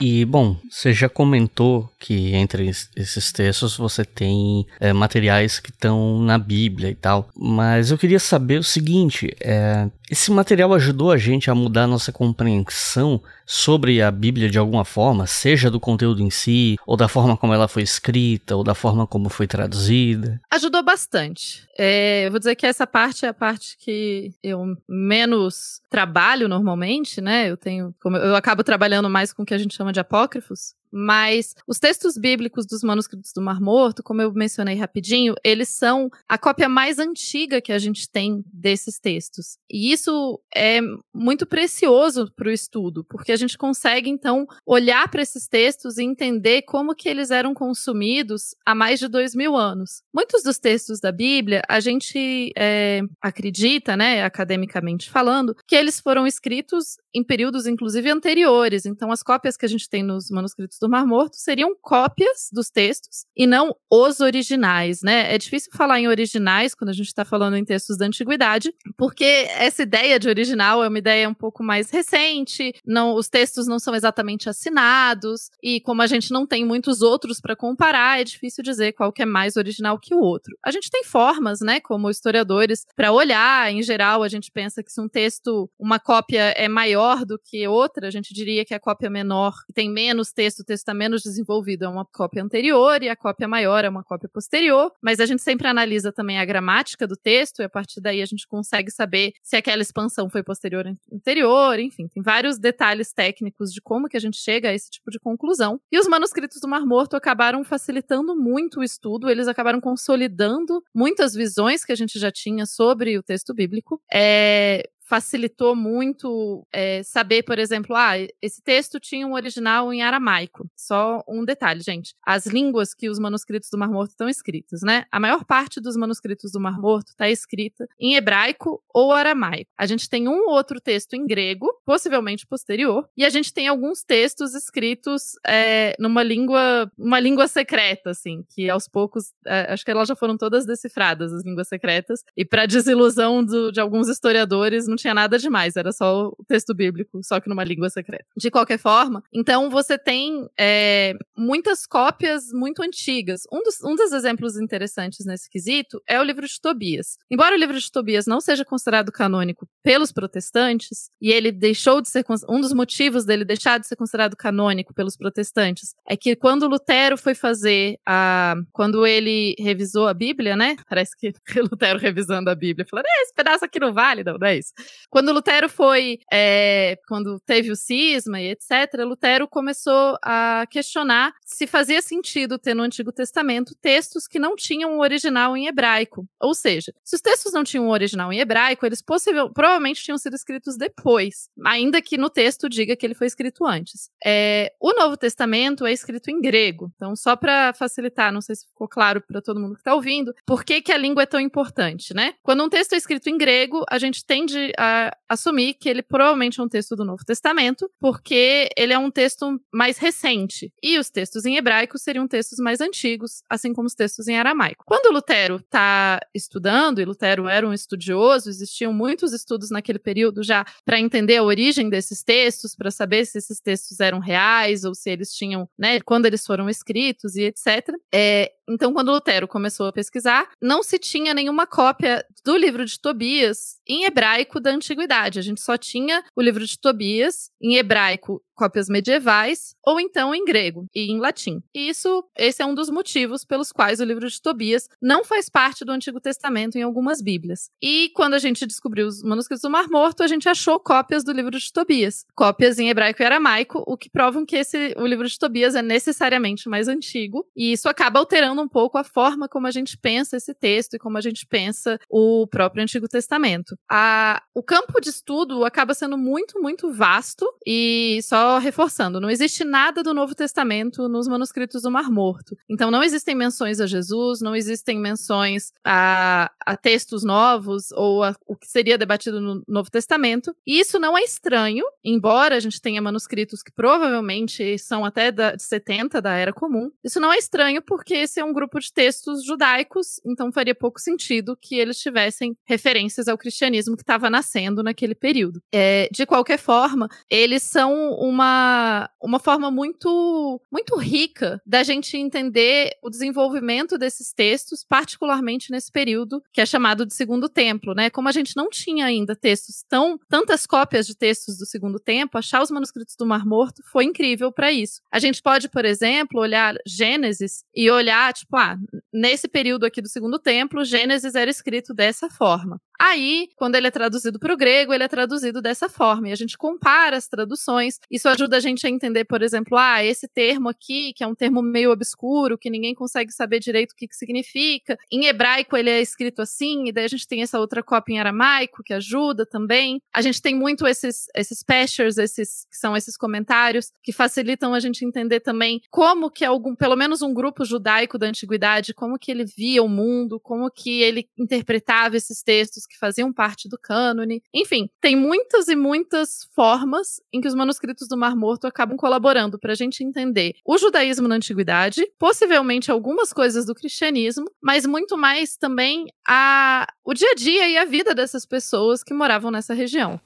E, bom, você já comentou que entre esses textos você tem é, materiais que estão na Bíblia e tal, mas eu queria saber o seguinte: é, esse material ajudou a gente a mudar nossa compreensão sobre a Bíblia de alguma forma, seja do conteúdo em si, ou da forma como ela foi escrita, ou da forma como foi traduzida? Ajudou bastante. É, eu vou dizer que essa parte é a parte que eu menos trabalho normalmente, né? Eu tenho, eu acabo trabalhando mais com o que a gente chama de apócrifos. Mas os textos bíblicos dos manuscritos do Mar Morto, como eu mencionei rapidinho, eles são a cópia mais antiga que a gente tem desses textos. E isso é muito precioso para o estudo, porque a gente consegue então olhar para esses textos e entender como que eles eram consumidos há mais de dois mil anos. Muitos dos textos da Bíblia, a gente é, acredita, né, academicamente falando, que eles foram escritos em períodos, inclusive, anteriores. Então, as cópias que a gente tem nos manuscritos do Mar Morto seriam cópias dos textos e não os originais, né? É difícil falar em originais quando a gente está falando em textos da antiguidade, porque essa ideia de original é uma ideia um pouco mais recente, não, os textos não são exatamente assinados, e como a gente não tem muitos outros para comparar, é difícil dizer qual que é mais original que o outro. A gente tem formas, né, como historiadores, para olhar, em geral, a gente pensa que se um texto, uma cópia é maior do que outra, a gente diria que a cópia menor tem menos texto, texto está menos desenvolvido, é uma cópia anterior, e a cópia maior é uma cópia posterior, mas a gente sempre analisa também a gramática do texto, e a partir daí a gente consegue saber se aquela expansão foi posterior ou anterior, enfim, tem vários detalhes técnicos de como que a gente chega a esse tipo de conclusão. E os manuscritos do Mar Morto acabaram facilitando muito o estudo, eles acabaram consolidando muitas visões que a gente já tinha sobre o texto bíblico. É, facilitou muito é, saber, por exemplo, ah, esse texto tinha um original em aramaico. Só um detalhe, gente. As línguas que os manuscritos do Mar Morto estão escritas, né? A maior parte dos manuscritos do Mar Morto está escrita em hebraico ou aramaico. A gente tem um outro texto em grego, possivelmente posterior, e a gente tem alguns textos escritos é, numa língua, uma língua secreta, assim, que aos poucos, é, acho que elas já foram todas decifradas, as línguas secretas, e para desilusão do, de alguns historiadores, não tinha nada demais, era só o texto bíblico, só que numa língua secreta. De qualquer forma, então você tem é, muitas cópias muito antigas. Um dos, um dos exemplos interessantes nesse quesito é o livro de Tobias. Embora o livro de Tobias não seja considerado canônico pelos protestantes, e ele deixou de ser. Um dos motivos dele deixar de ser considerado canônico pelos protestantes é que quando Lutero foi fazer a. Quando ele revisou a Bíblia, né? Parece que Lutero revisando a Bíblia, falando, é, esse pedaço aqui não vale, não, não é isso. Quando Lutero foi, é, quando teve o cisma e etc., Lutero começou a questionar se fazia sentido ter no Antigo Testamento textos que não tinham o original em hebraico. Ou seja, se os textos não tinham o original em hebraico, eles provavelmente tinham sido escritos depois, ainda que no texto diga que ele foi escrito antes. É, o Novo Testamento é escrito em grego. Então, só para facilitar, não sei se ficou claro para todo mundo que está ouvindo, por que, que a língua é tão importante, né? Quando um texto é escrito em grego, a gente tende a assumir que ele provavelmente é um texto do Novo Testamento, porque ele é um texto mais recente. E os textos em hebraico seriam textos mais antigos, assim como os textos em aramaico. Quando Lutero está estudando, e Lutero era um estudioso, existiam muitos estudos naquele período já para entender a origem desses textos, para saber se esses textos eram reais ou se eles tinham, né, quando eles foram escritos e etc. É, então, quando Lutero começou a pesquisar, não se tinha nenhuma cópia do livro de Tobias em hebraico da antiguidade. A gente só tinha o livro de Tobias em hebraico cópias medievais, ou então em grego e em latim. E isso, esse é um dos motivos pelos quais o livro de Tobias não faz parte do Antigo Testamento em algumas Bíblias. E quando a gente descobriu os manuscritos do Mar Morto, a gente achou cópias do livro de Tobias, cópias em hebraico e aramaico, o que provam que esse, o livro de Tobias é necessariamente mais antigo, e isso acaba alterando um pouco a forma como a gente pensa esse texto e como a gente pensa o próprio Antigo Testamento. A, o campo de estudo acaba sendo muito, muito vasto, e só reforçando, não existe nada do Novo Testamento nos manuscritos do Mar Morto. Então não existem menções a Jesus, não existem menções a, a textos novos ou a, o que seria debatido no Novo Testamento. E isso não é estranho, embora a gente tenha manuscritos que provavelmente são até da, de 70 da Era Comum. Isso não é estranho porque esse é um grupo de textos judaicos, então faria pouco sentido que eles tivessem referências ao cristianismo que estava nascendo naquele período. É, de qualquer forma, eles são uma uma, uma forma muito, muito rica da gente entender o desenvolvimento desses textos, particularmente nesse período que é chamado de Segundo Templo, né? Como a gente não tinha ainda textos tão tantas cópias de textos do Segundo Templo, achar os manuscritos do Mar Morto foi incrível para isso. A gente pode, por exemplo, olhar Gênesis e olhar, tipo, ah, nesse período aqui do Segundo Templo, Gênesis era escrito dessa forma. Aí, quando ele é traduzido para o grego, ele é traduzido dessa forma. E a gente compara as traduções. Isso ajuda a gente a entender, por exemplo, ah, esse termo aqui, que é um termo meio obscuro, que ninguém consegue saber direito o que, que significa. Em hebraico ele é escrito assim, e daí a gente tem essa outra cópia em aramaico, que ajuda também. A gente tem muito esses, esses pastures, esses que são esses comentários, que facilitam a gente entender também como que algum, pelo menos um grupo judaico da antiguidade, como que ele via o mundo, como que ele interpretava esses textos que faziam parte do cânone. Enfim, tem muitas e muitas formas em que os manuscritos do Mar Morto acabam colaborando para a gente entender o judaísmo na antiguidade, possivelmente algumas coisas do cristianismo, mas muito mais também a, o dia a dia e a vida dessas pessoas que moravam nessa região.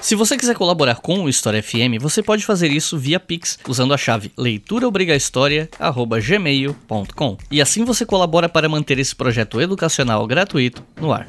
Se você quiser colaborar com o História FM, você pode fazer isso via Pix usando a chave leituraobrigahistoria@gmail.com. E assim você colabora para manter esse projeto educacional gratuito no ar.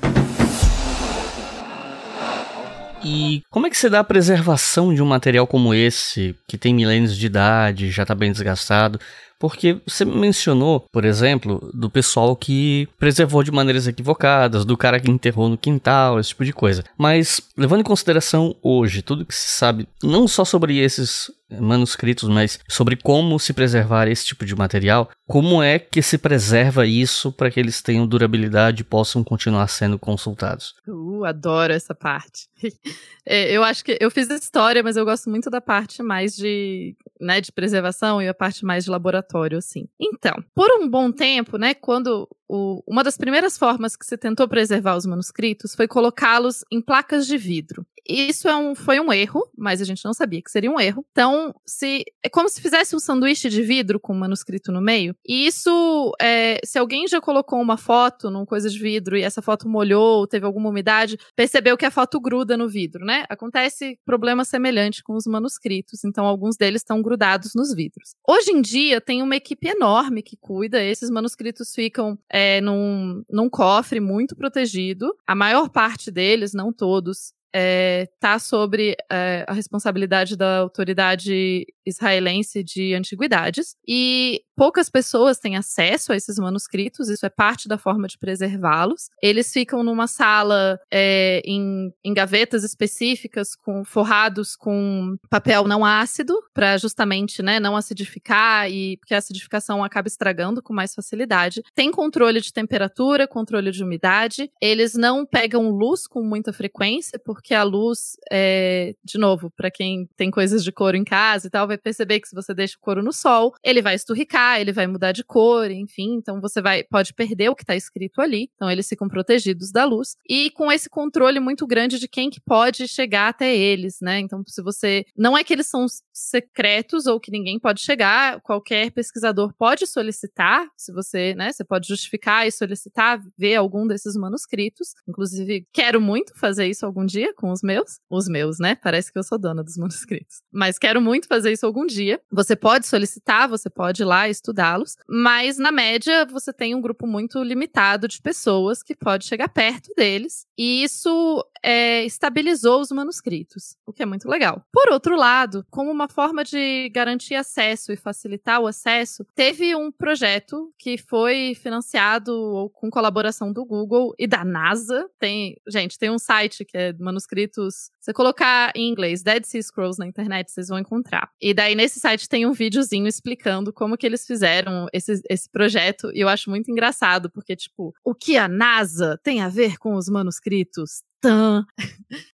E como é que você dá a preservação de um material como esse, que tem milênios de idade, já está bem desgastado? Porque você mencionou, por exemplo, do pessoal que preservou de maneiras equivocadas, do cara que enterrou no quintal, esse tipo de coisa. Mas, levando em consideração hoje tudo que se sabe, não só sobre esses manuscritos, mas sobre como se preservar esse tipo de material, como é que se preserva isso para que eles tenham durabilidade e possam continuar sendo consultados? Uh, adoro essa parte. é, eu acho que eu fiz história, mas eu gosto muito da parte mais de, né, de preservação e a parte mais de laboratório, assim. Então, por um bom tempo, né, quando o, uma das primeiras formas que se tentou preservar os manuscritos foi colocá-los em placas de vidro. Isso é um, foi um erro, mas a gente não sabia que seria um erro. Então, se é como se fizesse um sanduíche de vidro com um manuscrito no meio. E isso, é, se alguém já colocou uma foto num coisa de vidro e essa foto molhou, teve alguma umidade, percebeu que a foto gruda no vidro, né? Acontece problema semelhante com os manuscritos. Então, alguns deles estão grudados nos vidros. Hoje em dia, tem uma equipe enorme que cuida. Esses manuscritos ficam é, num, num cofre muito protegido. A maior parte deles, não todos, é, tá sobre é, a responsabilidade da autoridade israelense de antiguidades. E poucas pessoas têm acesso a esses manuscritos, isso é parte da forma de preservá-los. Eles ficam numa sala é, em, em gavetas específicas, com forrados com papel não ácido, para justamente né, não acidificar e porque a acidificação acaba estragando com mais facilidade. Tem controle de temperatura, controle de umidade. Eles não pegam luz com muita frequência, porque a luz, é, de novo, para quem tem coisas de couro em casa e tal, vai perceber que se você deixa o couro no sol, ele vai esturricar, ele vai mudar de cor, enfim. Então você vai pode perder o que está escrito ali. Então eles ficam protegidos da luz e com esse controle muito grande de quem que pode chegar até eles, né? Então se você não é que eles são secretos ou que ninguém pode chegar, qualquer pesquisador pode solicitar, se você, né, você pode justificar e solicitar ver algum desses manuscritos. Inclusive, quero muito fazer isso algum dia com os meus, os meus, né? Parece que eu sou dona dos manuscritos. Mas quero muito fazer isso algum dia. Você pode solicitar, você pode ir lá estudá-los, mas na média você tem um grupo muito limitado de pessoas que pode chegar perto deles, e isso é, estabilizou os manuscritos, o que é muito legal. Por outro lado, como uma forma de garantir acesso e facilitar o acesso, teve um projeto que foi financiado com colaboração do Google e da NASA. Tem, gente, tem um site que é manuscritos. Você colocar em inglês Dead Sea Scrolls na internet, vocês vão encontrar. E daí nesse site tem um videozinho explicando como que eles fizeram esse, esse projeto. E eu acho muito engraçado, porque, tipo, o que a NASA tem a ver com os manuscritos?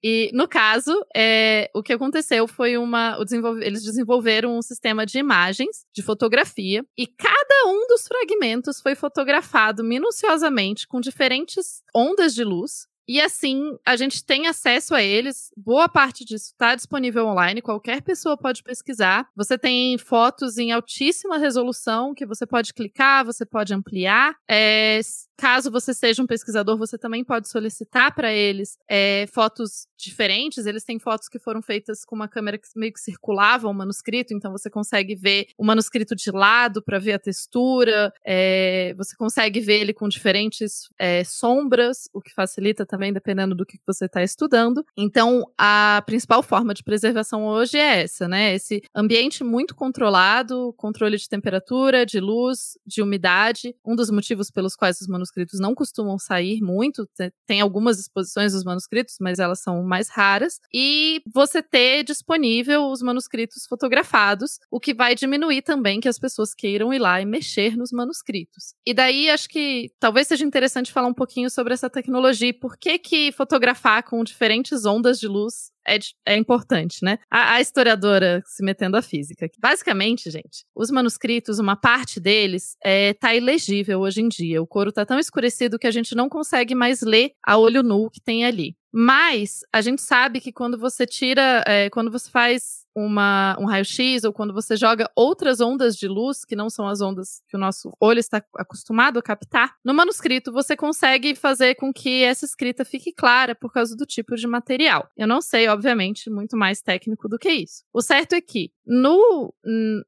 E no caso, é, o que aconteceu foi uma. Desenvolve, eles desenvolveram um sistema de imagens, de fotografia, e cada um dos fragmentos foi fotografado minuciosamente com diferentes ondas de luz. E assim, a gente tem acesso a eles. Boa parte disso está disponível online, qualquer pessoa pode pesquisar. Você tem fotos em altíssima resolução que você pode clicar, você pode ampliar. É, caso você seja um pesquisador, você também pode solicitar para eles é, fotos diferentes. Eles têm fotos que foram feitas com uma câmera que meio que circulava o manuscrito, então você consegue ver o manuscrito de lado para ver a textura. É, você consegue ver ele com diferentes é, sombras, o que facilita também também, dependendo do que você está estudando. Então, a principal forma de preservação hoje é essa, né? Esse ambiente muito controlado, controle de temperatura, de luz, de umidade. Um dos motivos pelos quais os manuscritos não costumam sair muito, tem algumas exposições dos manuscritos, mas elas são mais raras. E você ter disponível os manuscritos fotografados, o que vai diminuir também que as pessoas queiram ir lá e mexer nos manuscritos. E daí acho que talvez seja interessante falar um pouquinho sobre essa tecnologia, porque que que fotografar com diferentes ondas de luz é, é importante, né? A, a, historiadora se metendo à física. Basicamente, gente, os manuscritos, uma parte deles é, tá ilegível hoje em dia. O couro tá tão escurecido que a gente não consegue mais ler a olho nu que tem ali. Mas a gente sabe que quando você tira, é, quando você faz uma, um raio-x ou quando você joga outras ondas de luz, que não são as ondas que o nosso olho está acostumado a captar, no manuscrito você consegue fazer com que essa escrita fique clara por causa do tipo de material. Eu não sei, obviamente, muito mais técnico do que isso. O certo é que no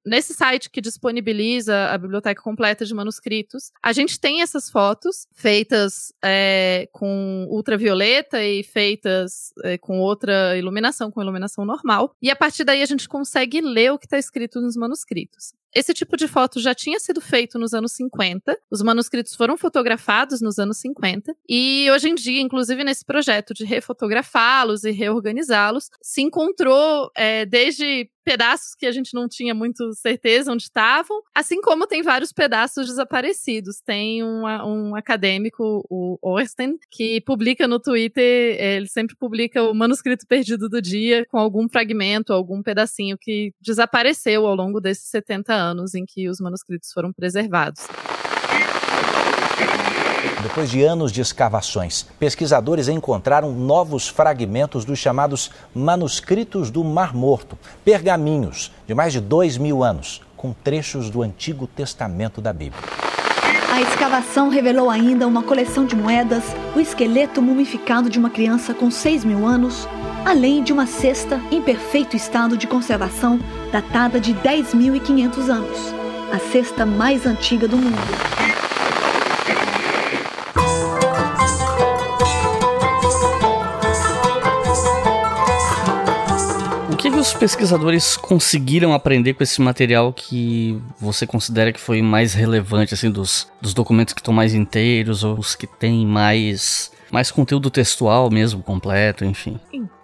nesse site que disponibiliza a biblioteca completa de manuscritos, a gente tem essas fotos feitas é, com ultravioleta e feitas é, com outra iluminação, com iluminação normal. E a partir daí a gente consegue ler o que está escrito nos manuscritos. Esse tipo de foto já tinha sido feito nos anos 50, os manuscritos foram fotografados nos anos 50, e hoje em dia, inclusive nesse projeto de refotografá-los e reorganizá-los, se encontrou é, desde pedaços que a gente não tinha muito certeza onde estavam, assim como tem vários pedaços desaparecidos. Tem um, um acadêmico, o Orsten, que publica no Twitter, ele sempre publica o manuscrito perdido do dia com algum fragmento, algum pedacinho que desapareceu ao longo desses 70 anos em que os manuscritos foram preservados. Depois de anos de escavações, pesquisadores encontraram novos fragmentos dos chamados manuscritos do Mar Morto, pergaminhos de mais de dois mil anos, com trechos do Antigo Testamento da Bíblia. A escavação revelou ainda uma coleção de moedas, o esqueleto mumificado de uma criança com 6 mil anos, além de uma cesta em perfeito estado de conservação, datada de 10.500 anos, a cesta mais antiga do mundo. O que, que os pesquisadores conseguiram aprender com esse material que você considera que foi mais relevante, assim, dos, dos documentos que estão mais inteiros ou os que têm mais mais conteúdo textual mesmo, completo, enfim.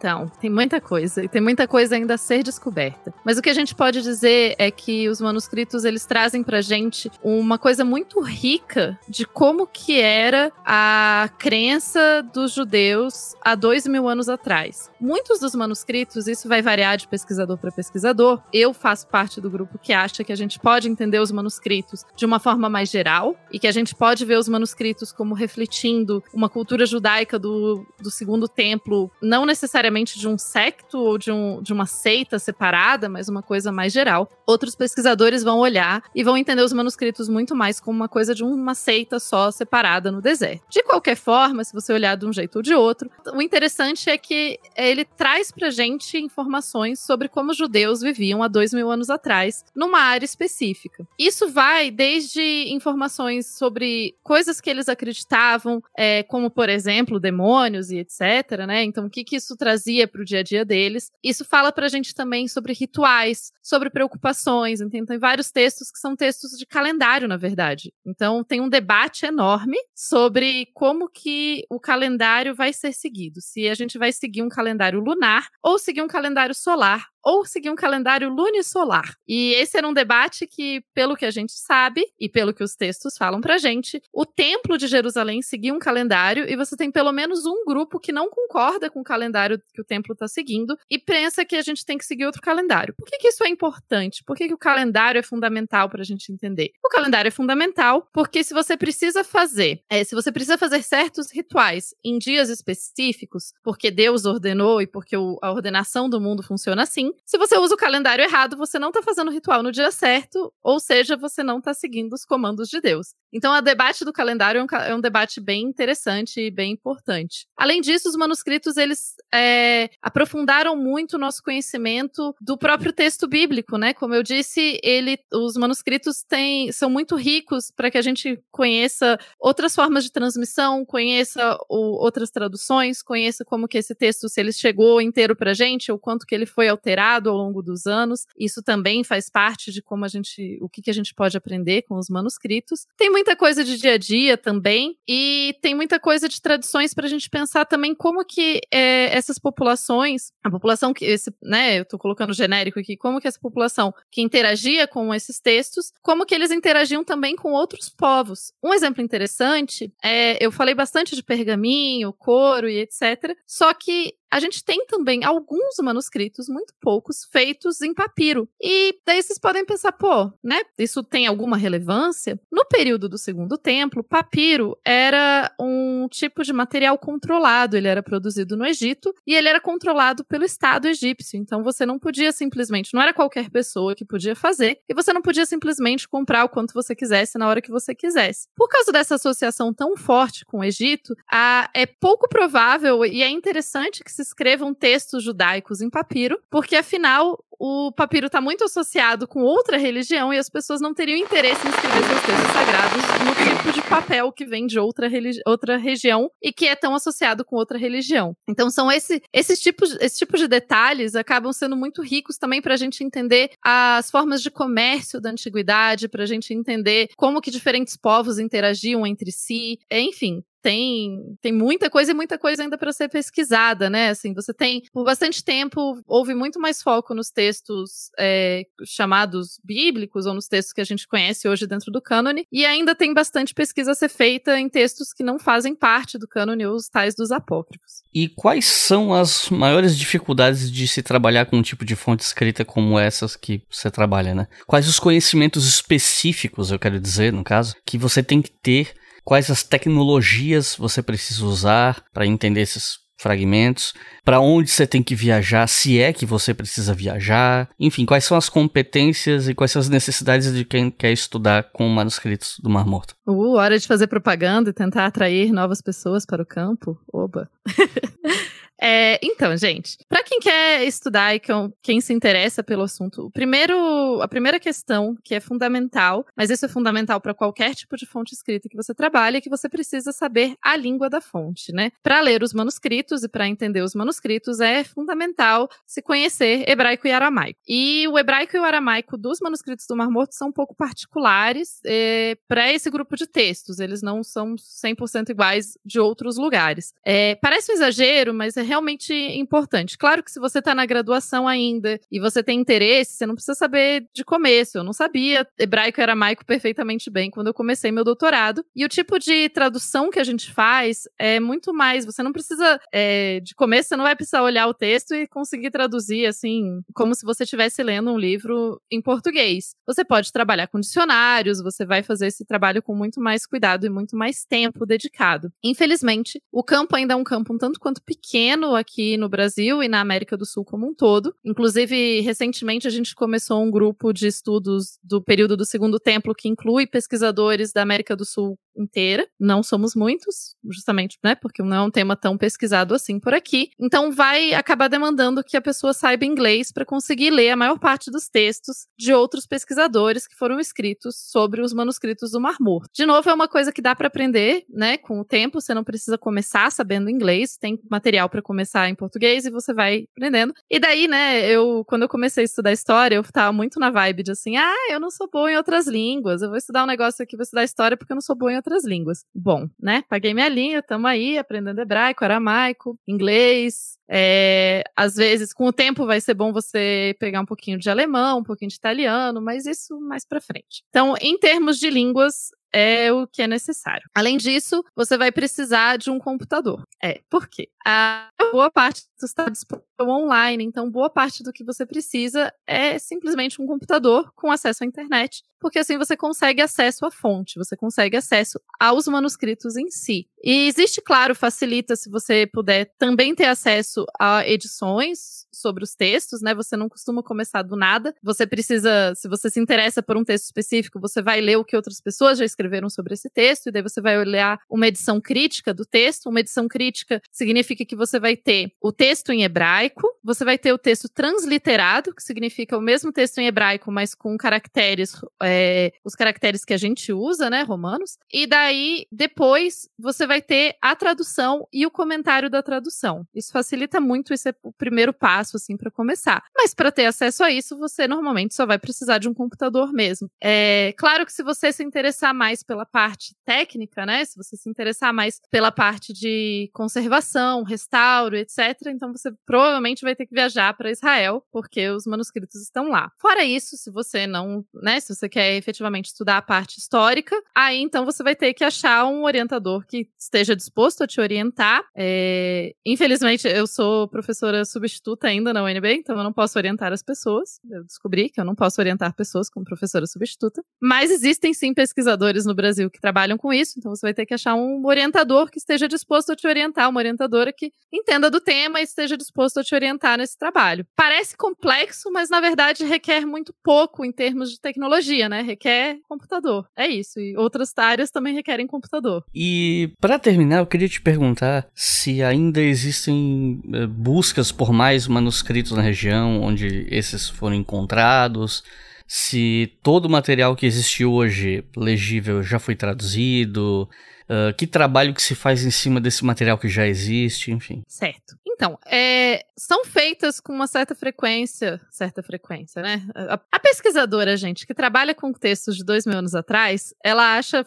Então, tem muita coisa, e tem muita coisa ainda a ser descoberta. Mas o que a gente pode dizer é que os manuscritos, eles trazem pra gente uma coisa muito rica de como que era a crença dos judeus há dois mil anos atrás. Muitos dos manuscritos, isso vai variar de pesquisador para pesquisador, eu faço parte do grupo que acha que a gente pode entender os manuscritos de uma forma mais geral, e que a gente pode ver os manuscritos como refletindo uma cultura judaica do, do segundo templo, não necessariamente de um secto ou de, um, de uma seita separada, mas uma coisa mais geral. Outros pesquisadores vão olhar e vão entender os manuscritos muito mais como uma coisa de uma seita só separada no deserto. De qualquer forma, se você olhar de um jeito ou de outro, o interessante é que ele traz pra gente informações sobre como os judeus viviam há dois mil anos atrás, numa área específica. Isso vai desde informações sobre coisas que eles acreditavam, é, como, por exemplo, exemplo, demônios e etc, né? Então, o que, que isso trazia para o dia a dia deles? Isso fala para a gente também sobre rituais, sobre preocupações. Então, tem vários textos que são textos de calendário, na verdade. Então, tem um debate enorme sobre como que o calendário vai ser seguido. Se a gente vai seguir um calendário lunar ou seguir um calendário solar ou seguir um calendário lunisolar. E esse era um debate que, pelo que a gente sabe e pelo que os textos falam pra gente, o Templo de Jerusalém seguia um calendário e você tem pelo menos um grupo que não concorda com o calendário que o templo está seguindo e pensa que a gente tem que seguir outro calendário. Por que, que isso é importante? Por que, que o calendário é fundamental para a gente entender? O calendário é fundamental porque se você precisa fazer, é, se você precisa fazer certos rituais em dias específicos, porque Deus ordenou e porque o, a ordenação do mundo funciona assim, se você usa o calendário errado, você não está fazendo o ritual no dia certo, ou seja, você não está seguindo os comandos de Deus. Então, o debate do calendário é um, é um, debate bem interessante e bem importante. Além disso, os manuscritos eles é, aprofundaram muito o nosso conhecimento do próprio texto bíblico, né? Como eu disse, ele, os manuscritos têm, são muito ricos para que a gente conheça outras formas de transmissão, conheça o, outras traduções, conheça como que esse texto, se ele chegou inteiro para a gente, ou quanto que ele foi alterado ao longo dos anos. Isso também faz parte de como a gente, o que, que a gente pode aprender com os manuscritos. Tem muita coisa de dia a dia também e tem muita coisa de tradições para a gente pensar também como que é, essas populações, a população que esse, né, eu estou colocando genérico aqui, como que essa população que interagia com esses textos, como que eles interagiam também com outros povos. Um exemplo interessante é, eu falei bastante de pergaminho, couro e etc. Só que a gente tem também alguns manuscritos, muito poucos, feitos em papiro. E daí vocês podem pensar, pô, né? Isso tem alguma relevância? No período do Segundo Templo, papiro era um tipo de material controlado. Ele era produzido no Egito e ele era controlado pelo Estado egípcio. Então você não podia simplesmente, não era qualquer pessoa que podia fazer, e você não podia simplesmente comprar o quanto você quisesse na hora que você quisesse. Por causa dessa associação tão forte com o Egito, a, é pouco provável e é interessante que se escrevam textos judaicos em papiro, porque afinal o papiro está muito associado com outra religião e as pessoas não teriam interesse em escrever seus textos sagrados no tipo de papel que vem de outra, outra região e que é tão associado com outra religião. Então são esse, esses tipos, esse tipo de detalhes acabam sendo muito ricos também para a gente entender as formas de comércio da antiguidade, para a gente entender como que diferentes povos interagiam entre si, enfim, tem, tem muita coisa e muita coisa ainda para ser pesquisada, né? Assim, você tem, por bastante tempo, houve muito mais foco nos textos é, chamados bíblicos, ou nos textos que a gente conhece hoje dentro do cânone, e ainda tem bastante pesquisa a ser feita em textos que não fazem parte do cânone, ou os tais dos apócrifos. E quais são as maiores dificuldades de se trabalhar com um tipo de fonte escrita como essas que você trabalha, né? Quais os conhecimentos específicos, eu quero dizer, no caso, que você tem que ter quais as tecnologias você precisa usar para entender esses fragmentos, para onde você tem que viajar, se é que você precisa viajar, enfim, quais são as competências e quais são as necessidades de quem quer estudar com manuscritos do Mar Morto. Uh, hora de fazer propaganda e tentar atrair novas pessoas para o campo. Oba! É, então, gente, para quem quer estudar e quem se interessa pelo assunto, primeiro, a primeira questão que é fundamental, mas isso é fundamental para qualquer tipo de fonte escrita que você trabalhe, é que você precisa saber a língua da fonte, né? Para ler os manuscritos e para entender os manuscritos é fundamental se conhecer hebraico e aramaico. E o hebraico e o aramaico dos manuscritos do Mar Morto são um pouco particulares é, para esse grupo de textos. Eles não são 100% iguais de outros lugares. É, parece um exagero, mas é realmente importante. Claro que se você está na graduação ainda e você tem interesse, você não precisa saber de começo. Eu não sabia hebraico e aramaico perfeitamente bem quando eu comecei meu doutorado. E o tipo de tradução que a gente faz é muito mais. Você não precisa, é, de começo, você não vai precisar olhar o texto e conseguir traduzir assim, como se você estivesse lendo um livro em português. Você pode trabalhar com dicionários, você vai fazer esse trabalho com muito mais cuidado e muito mais tempo dedicado. Infelizmente, o campo ainda é um campo um tanto quanto pequeno aqui no Brasil e na América do Sul como um todo. Inclusive, recentemente a gente começou um grupo de estudos do período do Segundo Templo que inclui pesquisadores da América do Sul inteira. Não somos muitos, justamente, né? Porque não é um tema tão pesquisado assim por aqui. Então vai acabar demandando que a pessoa saiba inglês para conseguir ler a maior parte dos textos de outros pesquisadores que foram escritos sobre os manuscritos do Mar Morto. De novo, é uma coisa que dá para aprender, né? Com o tempo, você não precisa começar sabendo inglês, tem material para começar em português e você vai aprendendo. E daí, né, eu quando eu comecei a estudar história, eu tava muito na vibe de assim, ah, eu não sou boa em outras línguas, eu vou estudar um negócio aqui, vou estudar história porque eu não sou boa em outras línguas. Bom, né? Paguei minha linha, tamo aí aprendendo hebraico, aramaico, inglês. É, às vezes, com o tempo, vai ser bom você pegar um pouquinho de alemão, um pouquinho de italiano, mas isso mais pra frente. Então, em termos de línguas, é o que é necessário. Além disso, você vai precisar de um computador. É, por quê? A boa parte está disponível online, então boa parte do que você precisa é simplesmente um computador com acesso à internet, porque assim você consegue acesso à fonte, você consegue acesso aos manuscritos em si. E existe, claro, facilita se você puder também ter acesso a edições sobre os textos, né? Você não costuma começar do nada. Você precisa, se você se interessa por um texto específico, você vai ler o que outras pessoas já escreveram sobre esse texto, e daí você vai olhar uma edição crítica do texto. Uma edição crítica significa que você vai ter o texto em hebraico, você vai ter o texto transliterado, que significa o mesmo texto em hebraico, mas com caracteres, é, os caracteres que a gente usa, né, romanos. E daí, depois, você vai ter a tradução e o comentário da tradução. Isso facilita muito, isso é o primeiro passo, assim, para começar. Mas para ter acesso a isso, você normalmente só vai precisar de um computador mesmo. É claro que se você se interessar mais pela parte técnica, né, se você se interessar mais pela parte de conservação, restauro, etc., então você provavelmente vai ter que viajar para Israel, porque os manuscritos estão lá. Fora isso, se você não, né, se você quer efetivamente estudar a parte histórica, aí então você vai ter que achar um orientador que esteja disposto a te orientar. É... Infelizmente, eu sou professora substituta ainda na UNB, então eu não posso orientar as pessoas. Eu descobri que eu não posso orientar pessoas como professora substituta. Mas existem sim pesquisadores no Brasil que trabalham com isso, então você vai ter que achar um orientador que esteja disposto a te orientar, uma orientadora que entenda do tema e esteja disposto a te orientar nesse trabalho. Parece complexo, mas na verdade requer muito pouco em termos de tecnologia, né? Requer computador. É isso. E outras áreas também requerem computador. E para terminar, eu queria te perguntar se ainda existem eh, buscas por mais manuscritos na região onde esses foram encontrados se todo o material que existe hoje legível já foi traduzido, Uh, que trabalho que se faz em cima desse material que já existe, enfim. Certo. Então, é, são feitas com uma certa frequência, certa frequência, né? A, a, pesquisadora, gente, que trabalha com textos de dois mil anos atrás, ela acha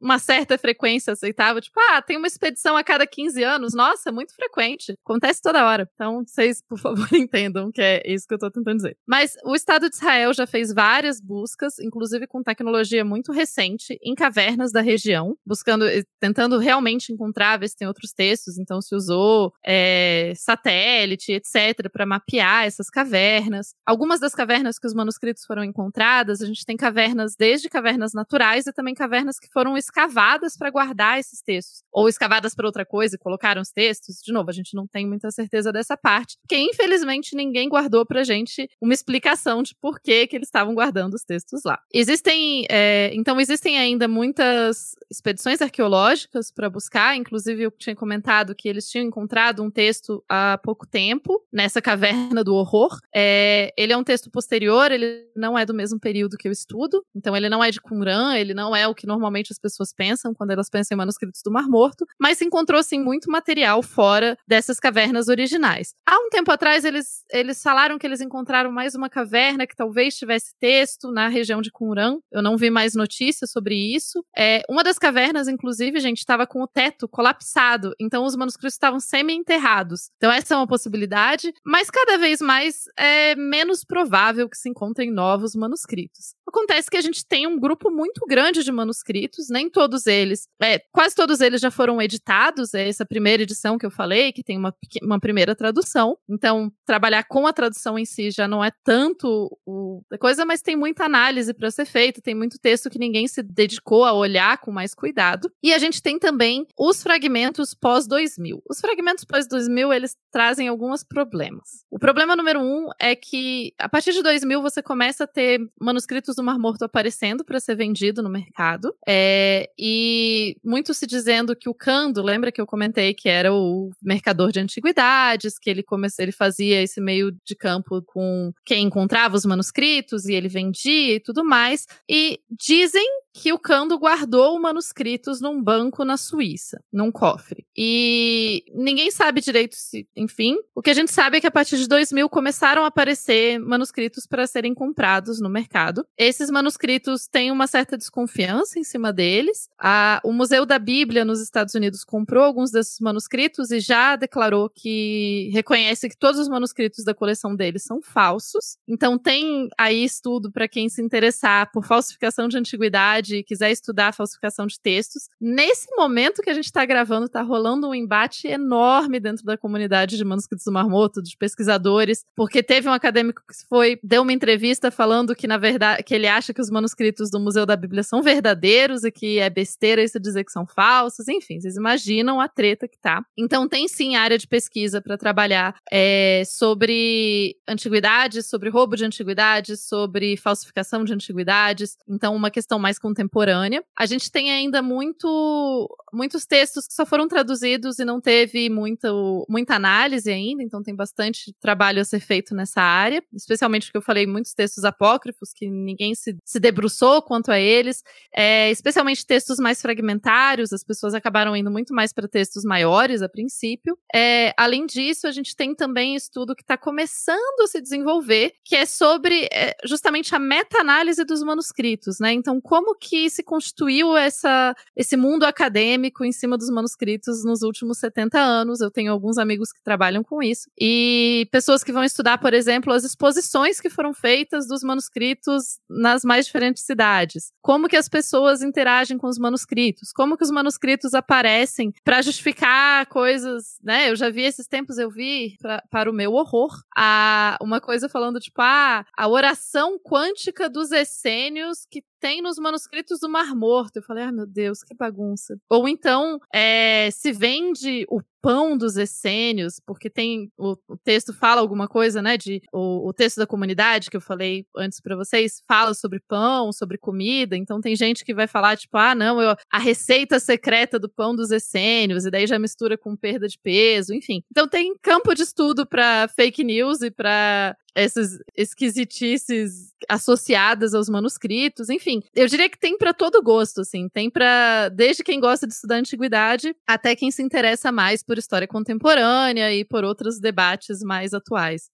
uma certa frequência aceitável, tipo, ah, tem uma expedição a cada 15 anos, nossa, é muito frequente, acontece toda hora. Então, vocês, por favor, entendam que é isso que eu tô tentando dizer. Mas o Estado de Israel já fez várias buscas, inclusive com tecnologia muito recente, em cavernas da região, buscando tentando realmente encontrar, ver se tem outros textos. Então, se usou é, satélite, etc., para mapear essas cavernas. Algumas das cavernas que os manuscritos foram encontradas, a gente tem cavernas desde cavernas naturais e também cavernas que foram escavadas para guardar esses textos. Ou escavadas para outra coisa e colocaram os textos. De novo, a gente não tem muita certeza dessa parte, porque infelizmente ninguém guardou pra gente uma explicação de por que, que eles estavam guardando os textos lá. Existem, é, então, existem ainda muitas expedições arqueológicas para buscar, inclusive eu tinha comentado que eles tinham encontrado um texto há pouco tempo, nessa caverna do horror. É, ele é um texto posterior, ele não é do mesmo período que eu estudo, então ele não é de Qumran, ele não é o que normalmente as pessoas pensam quando elas pensam em manuscritos do Mar Morto, mas se encontrou, sim, muito material fora dessas cavernas originais. Há um tempo atrás, eles, eles falaram que eles encontraram mais uma caverna que talvez tivesse texto na região de Qumran. Eu não vi mais notícias sobre isso. É, uma das cavernas, inclusive, gente, estava com o teto colapsado, então os manuscritos estavam semi-enterrados. Então essa é uma possibilidade, mas cada vez mais é menos provável que se encontrem novos manuscritos. Acontece que a gente tem um grupo muito grande de manuscritos, nem todos eles, é, quase todos eles já foram editados, é essa primeira edição que eu falei, que tem uma, uma primeira tradução. Então, trabalhar com a tradução em si já não é tanto o, a coisa, mas tem muita análise para ser feita, tem muito texto que ninguém se dedicou a olhar com mais cuidado. E a gente tem também os fragmentos pós-2000. Os fragmentos pós-2000, eles trazem alguns problemas. O problema número um é que, a partir de 2000, você começa a ter manuscritos do Mar Morto aparecendo para ser vendido no mercado. É, e muito se dizendo que o Cando, lembra que eu comentei que era o mercador de antiguidades, que ele começou, ele fazia esse meio de campo com quem encontrava os manuscritos e ele vendia e tudo mais. E dizem que o Cando guardou manuscritos num banco na Suíça, num cofre. E ninguém sabe direito se, enfim, o que a gente sabe é que a partir de 2000 começaram a aparecer manuscritos para serem comprados no mercado. Esses manuscritos têm uma certa desconfiança em cima deles. A, o Museu da Bíblia nos Estados Unidos comprou alguns desses manuscritos e já declarou que reconhece que todos os manuscritos da coleção deles são falsos. Então tem aí estudo para quem se interessar por falsificação de antiguidade e quiser estudar falsificação de textos, nesse momento que a gente está gravando, está rolando um embate enorme dentro da comunidade de manuscritos do Marmoto, dos pesquisadores, porque teve um acadêmico que foi deu uma entrevista falando que na verdade que ele acha que os manuscritos do Museu da Bíblia são verdadeiros e que é besteira isso dizer que são falsos. Enfim, vocês imaginam a treta que tá. Então tem sim área de pesquisa para trabalhar é, sobre antiguidades, sobre roubo de antiguidades, sobre falsificação de antiguidades. Então uma questão mais contemporânea. A gente tem ainda muito, muitos textos que só foram traduzidos e não teve muito, muita análise ainda, então tem bastante trabalho a ser feito nessa área, especialmente porque eu falei muitos textos apócrifos que ninguém se, se debruçou quanto a eles, é, especialmente textos mais fragmentários, as pessoas acabaram indo muito mais para textos maiores a princípio. É, além disso, a gente tem também estudo que está começando a se desenvolver, que é sobre é, justamente a meta-análise dos manuscritos, né? Então, como que se constituiu essa, esse mundo acadêmico em cima dos manuscritos nos últimos 70 anos. Eu tenho alguns amigos que trabalham com isso. E pessoas que vão estudar, por exemplo, as exposições que foram feitas dos manuscritos nas mais diferentes cidades. Como que as pessoas interagem com os manuscritos? Como que os manuscritos aparecem para justificar coisas, né? Eu já vi esses tempos, eu vi, pra, para o meu horror, a, uma coisa falando, tipo, ah, a oração quântica dos essênios que tem nos manuscritos do Mar Morto. Eu falei, ah, meu Deus, que bagunça. Ou então, é, se vende o pão dos essênios, porque tem o, o, texto fala alguma coisa, né, de o, o texto da comunidade que eu falei antes para vocês fala sobre pão, sobre comida, então tem gente que vai falar tipo, ah, não, eu, a receita secreta do pão dos essênios e daí já mistura com perda de peso, enfim. Então tem campo de estudo para fake news e para essas esquisitices associadas aos manuscritos, enfim. Eu diria que tem para todo gosto, assim, tem para desde quem gosta de estudar antiguidade até quem se interessa mais por história contemporânea e por outros debates mais atuais.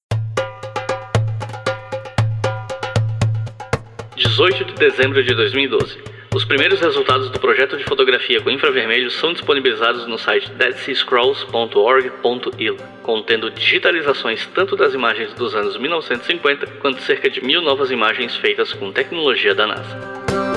18 de dezembro de 2012. Os primeiros resultados do projeto de fotografia com infravermelho são disponibilizados no site deadseascrolls.org.il, contendo digitalizações tanto das imagens dos anos 1950 quanto cerca de mil novas imagens feitas com tecnologia da NASA.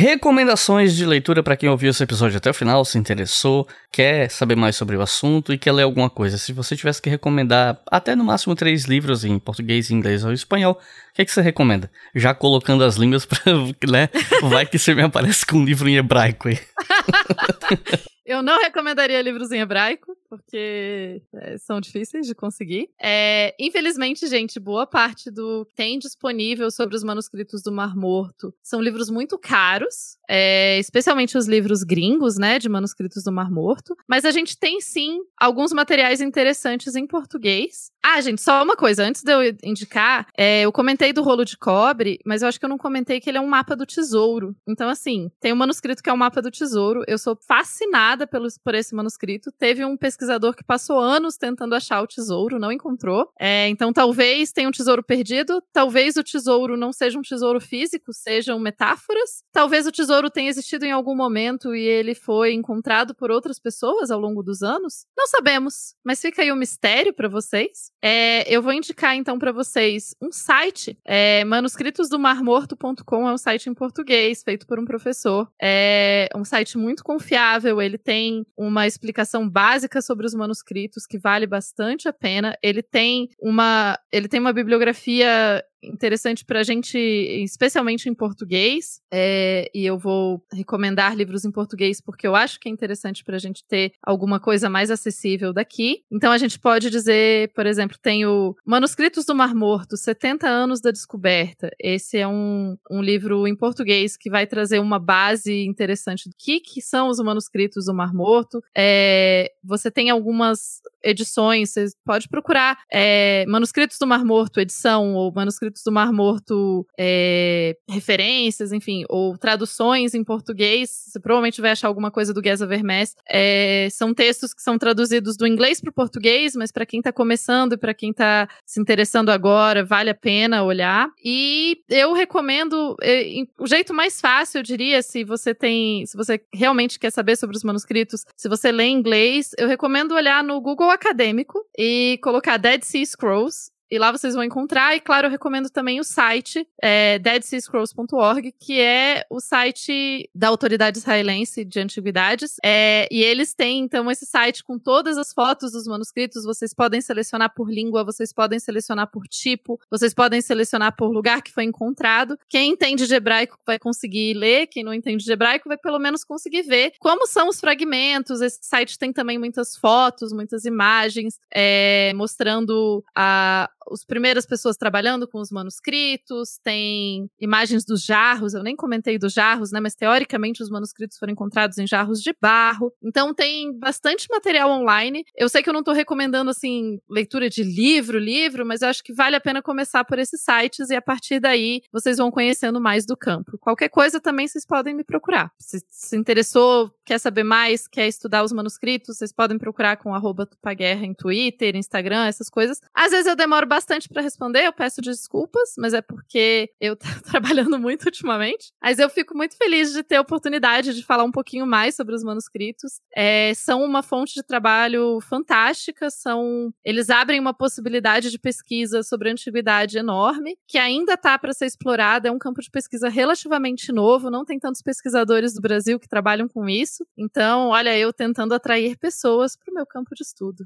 Recomendações de leitura para quem ouviu esse episódio até o final, se interessou, quer saber mais sobre o assunto e quer ler alguma coisa. Se você tivesse que recomendar até no máximo três livros em português, inglês ou espanhol, o que, é que você recomenda? Já colocando as línguas para, né? Vai que você me aparece com um livro em hebraico aí. Eu não recomendaria livros em hebraico, porque é, são difíceis de conseguir. É, infelizmente, gente, boa parte do que tem disponível sobre os manuscritos do Mar Morto são livros muito caros, é, especialmente os livros gringos, né, de manuscritos do Mar Morto. Mas a gente tem sim alguns materiais interessantes em português. Ah, gente, só uma coisa, antes de eu indicar, é, eu comentei do rolo de cobre, mas eu acho que eu não comentei que ele é um mapa do tesouro. Então, assim, tem um manuscrito que é um mapa do tesouro. Eu sou fascinada pelos, por esse manuscrito. Teve um pesquisador que passou anos tentando achar o tesouro, não encontrou. É, então, talvez tenha um tesouro perdido, talvez o tesouro não seja um tesouro físico, sejam metáforas. Talvez o tesouro tenha existido em algum momento e ele foi encontrado por outras pessoas ao longo dos anos. Não sabemos, mas fica aí o um mistério para vocês. É, eu vou indicar então para vocês um site, é, manuscritosdomarmorto.com é um site em português feito por um professor. É um site muito confiável, ele tem uma explicação básica sobre os manuscritos que vale bastante a pena. Ele tem uma, ele tem uma bibliografia interessante para a gente, especialmente em português. É, e eu vou recomendar livros em português porque eu acho que é interessante para a gente ter alguma coisa mais acessível daqui. Então a gente pode dizer, por exemplo, tem o Manuscritos do Mar Morto, 70 anos da descoberta. Esse é um, um livro em português que vai trazer uma base interessante do que, que são os manuscritos do Mar Morto. É, você tem algumas edições, você pode procurar é, Manuscritos do Mar Morto, edição, ou Manuscritos do Mar Morto, é, referências, enfim, ou traduções em português. Você provavelmente vai achar alguma coisa do Geza Vermes. É, são textos que são traduzidos do inglês para o português, mas para quem está começando e para quem está se interessando agora, vale a pena olhar. E eu recomendo é, o jeito mais fácil, eu diria, se você tem, se você realmente quer saber sobre os manuscritos, se você lê inglês, eu recomendo olhar no Google acadêmico e colocar Dead Sea Scrolls e lá vocês vão encontrar. E claro, eu recomendo também o site é, deadseascrolls.org, que é o site da Autoridade Israelense de Antiguidades. É, e eles têm, então, esse site com todas as fotos dos manuscritos. Vocês podem selecionar por língua, vocês podem selecionar por tipo, vocês podem selecionar por lugar que foi encontrado. Quem entende de hebraico vai conseguir ler, quem não entende de hebraico vai pelo menos conseguir ver como são os fragmentos. Esse site tem também muitas fotos, muitas imagens, é, mostrando a as primeiras pessoas trabalhando com os manuscritos, tem imagens dos jarros, eu nem comentei dos jarros, né, mas teoricamente os manuscritos foram encontrados em jarros de barro. Então tem bastante material online. Eu sei que eu não estou recomendando assim leitura de livro, livro, mas eu acho que vale a pena começar por esses sites e a partir daí vocês vão conhecendo mais do campo. Qualquer coisa também vocês podem me procurar. Se se interessou, quer saber mais, quer estudar os manuscritos, vocês podem procurar com Tupaguerra em Twitter, Instagram, essas coisas. Às vezes eu demoro bastante para responder, eu peço desculpas, mas é porque eu tô trabalhando muito ultimamente. Mas eu fico muito feliz de ter a oportunidade de falar um pouquinho mais sobre os manuscritos. É, são uma fonte de trabalho fantástica, são eles abrem uma possibilidade de pesquisa sobre a antiguidade enorme, que ainda está para ser explorada, é um campo de pesquisa relativamente novo, não tem tantos pesquisadores do Brasil que trabalham com isso. Então, olha, eu tentando atrair pessoas para o meu campo de estudo.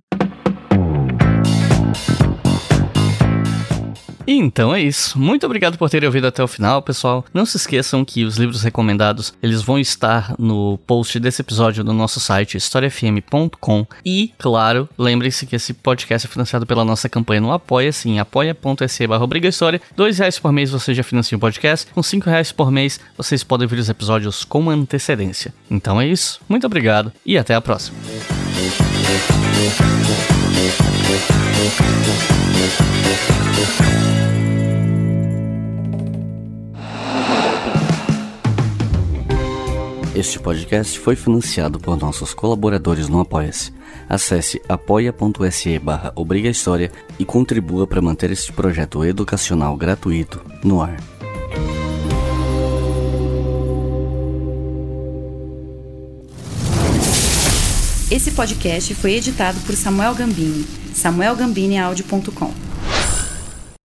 Então é isso. Muito obrigado por terem ouvido até o final, pessoal. Não se esqueçam que os livros recomendados, eles vão estar no post desse episódio no nosso site historiafm.com e, claro, lembrem-se que esse podcast é financiado pela nossa campanha no Apoia-se em apoia.se barra História. Dois reais por mês você já financia o podcast. Com cinco reais por mês vocês podem ouvir os episódios com antecedência. Então é isso. Muito obrigado e até a próxima. Este podcast foi financiado por nossos colaboradores no Apoia-se. Acesse apoia.se barra História e contribua para manter este projeto educacional gratuito no ar. Esse podcast foi editado por Samuel Gambini, samuelgambiniaudio.com.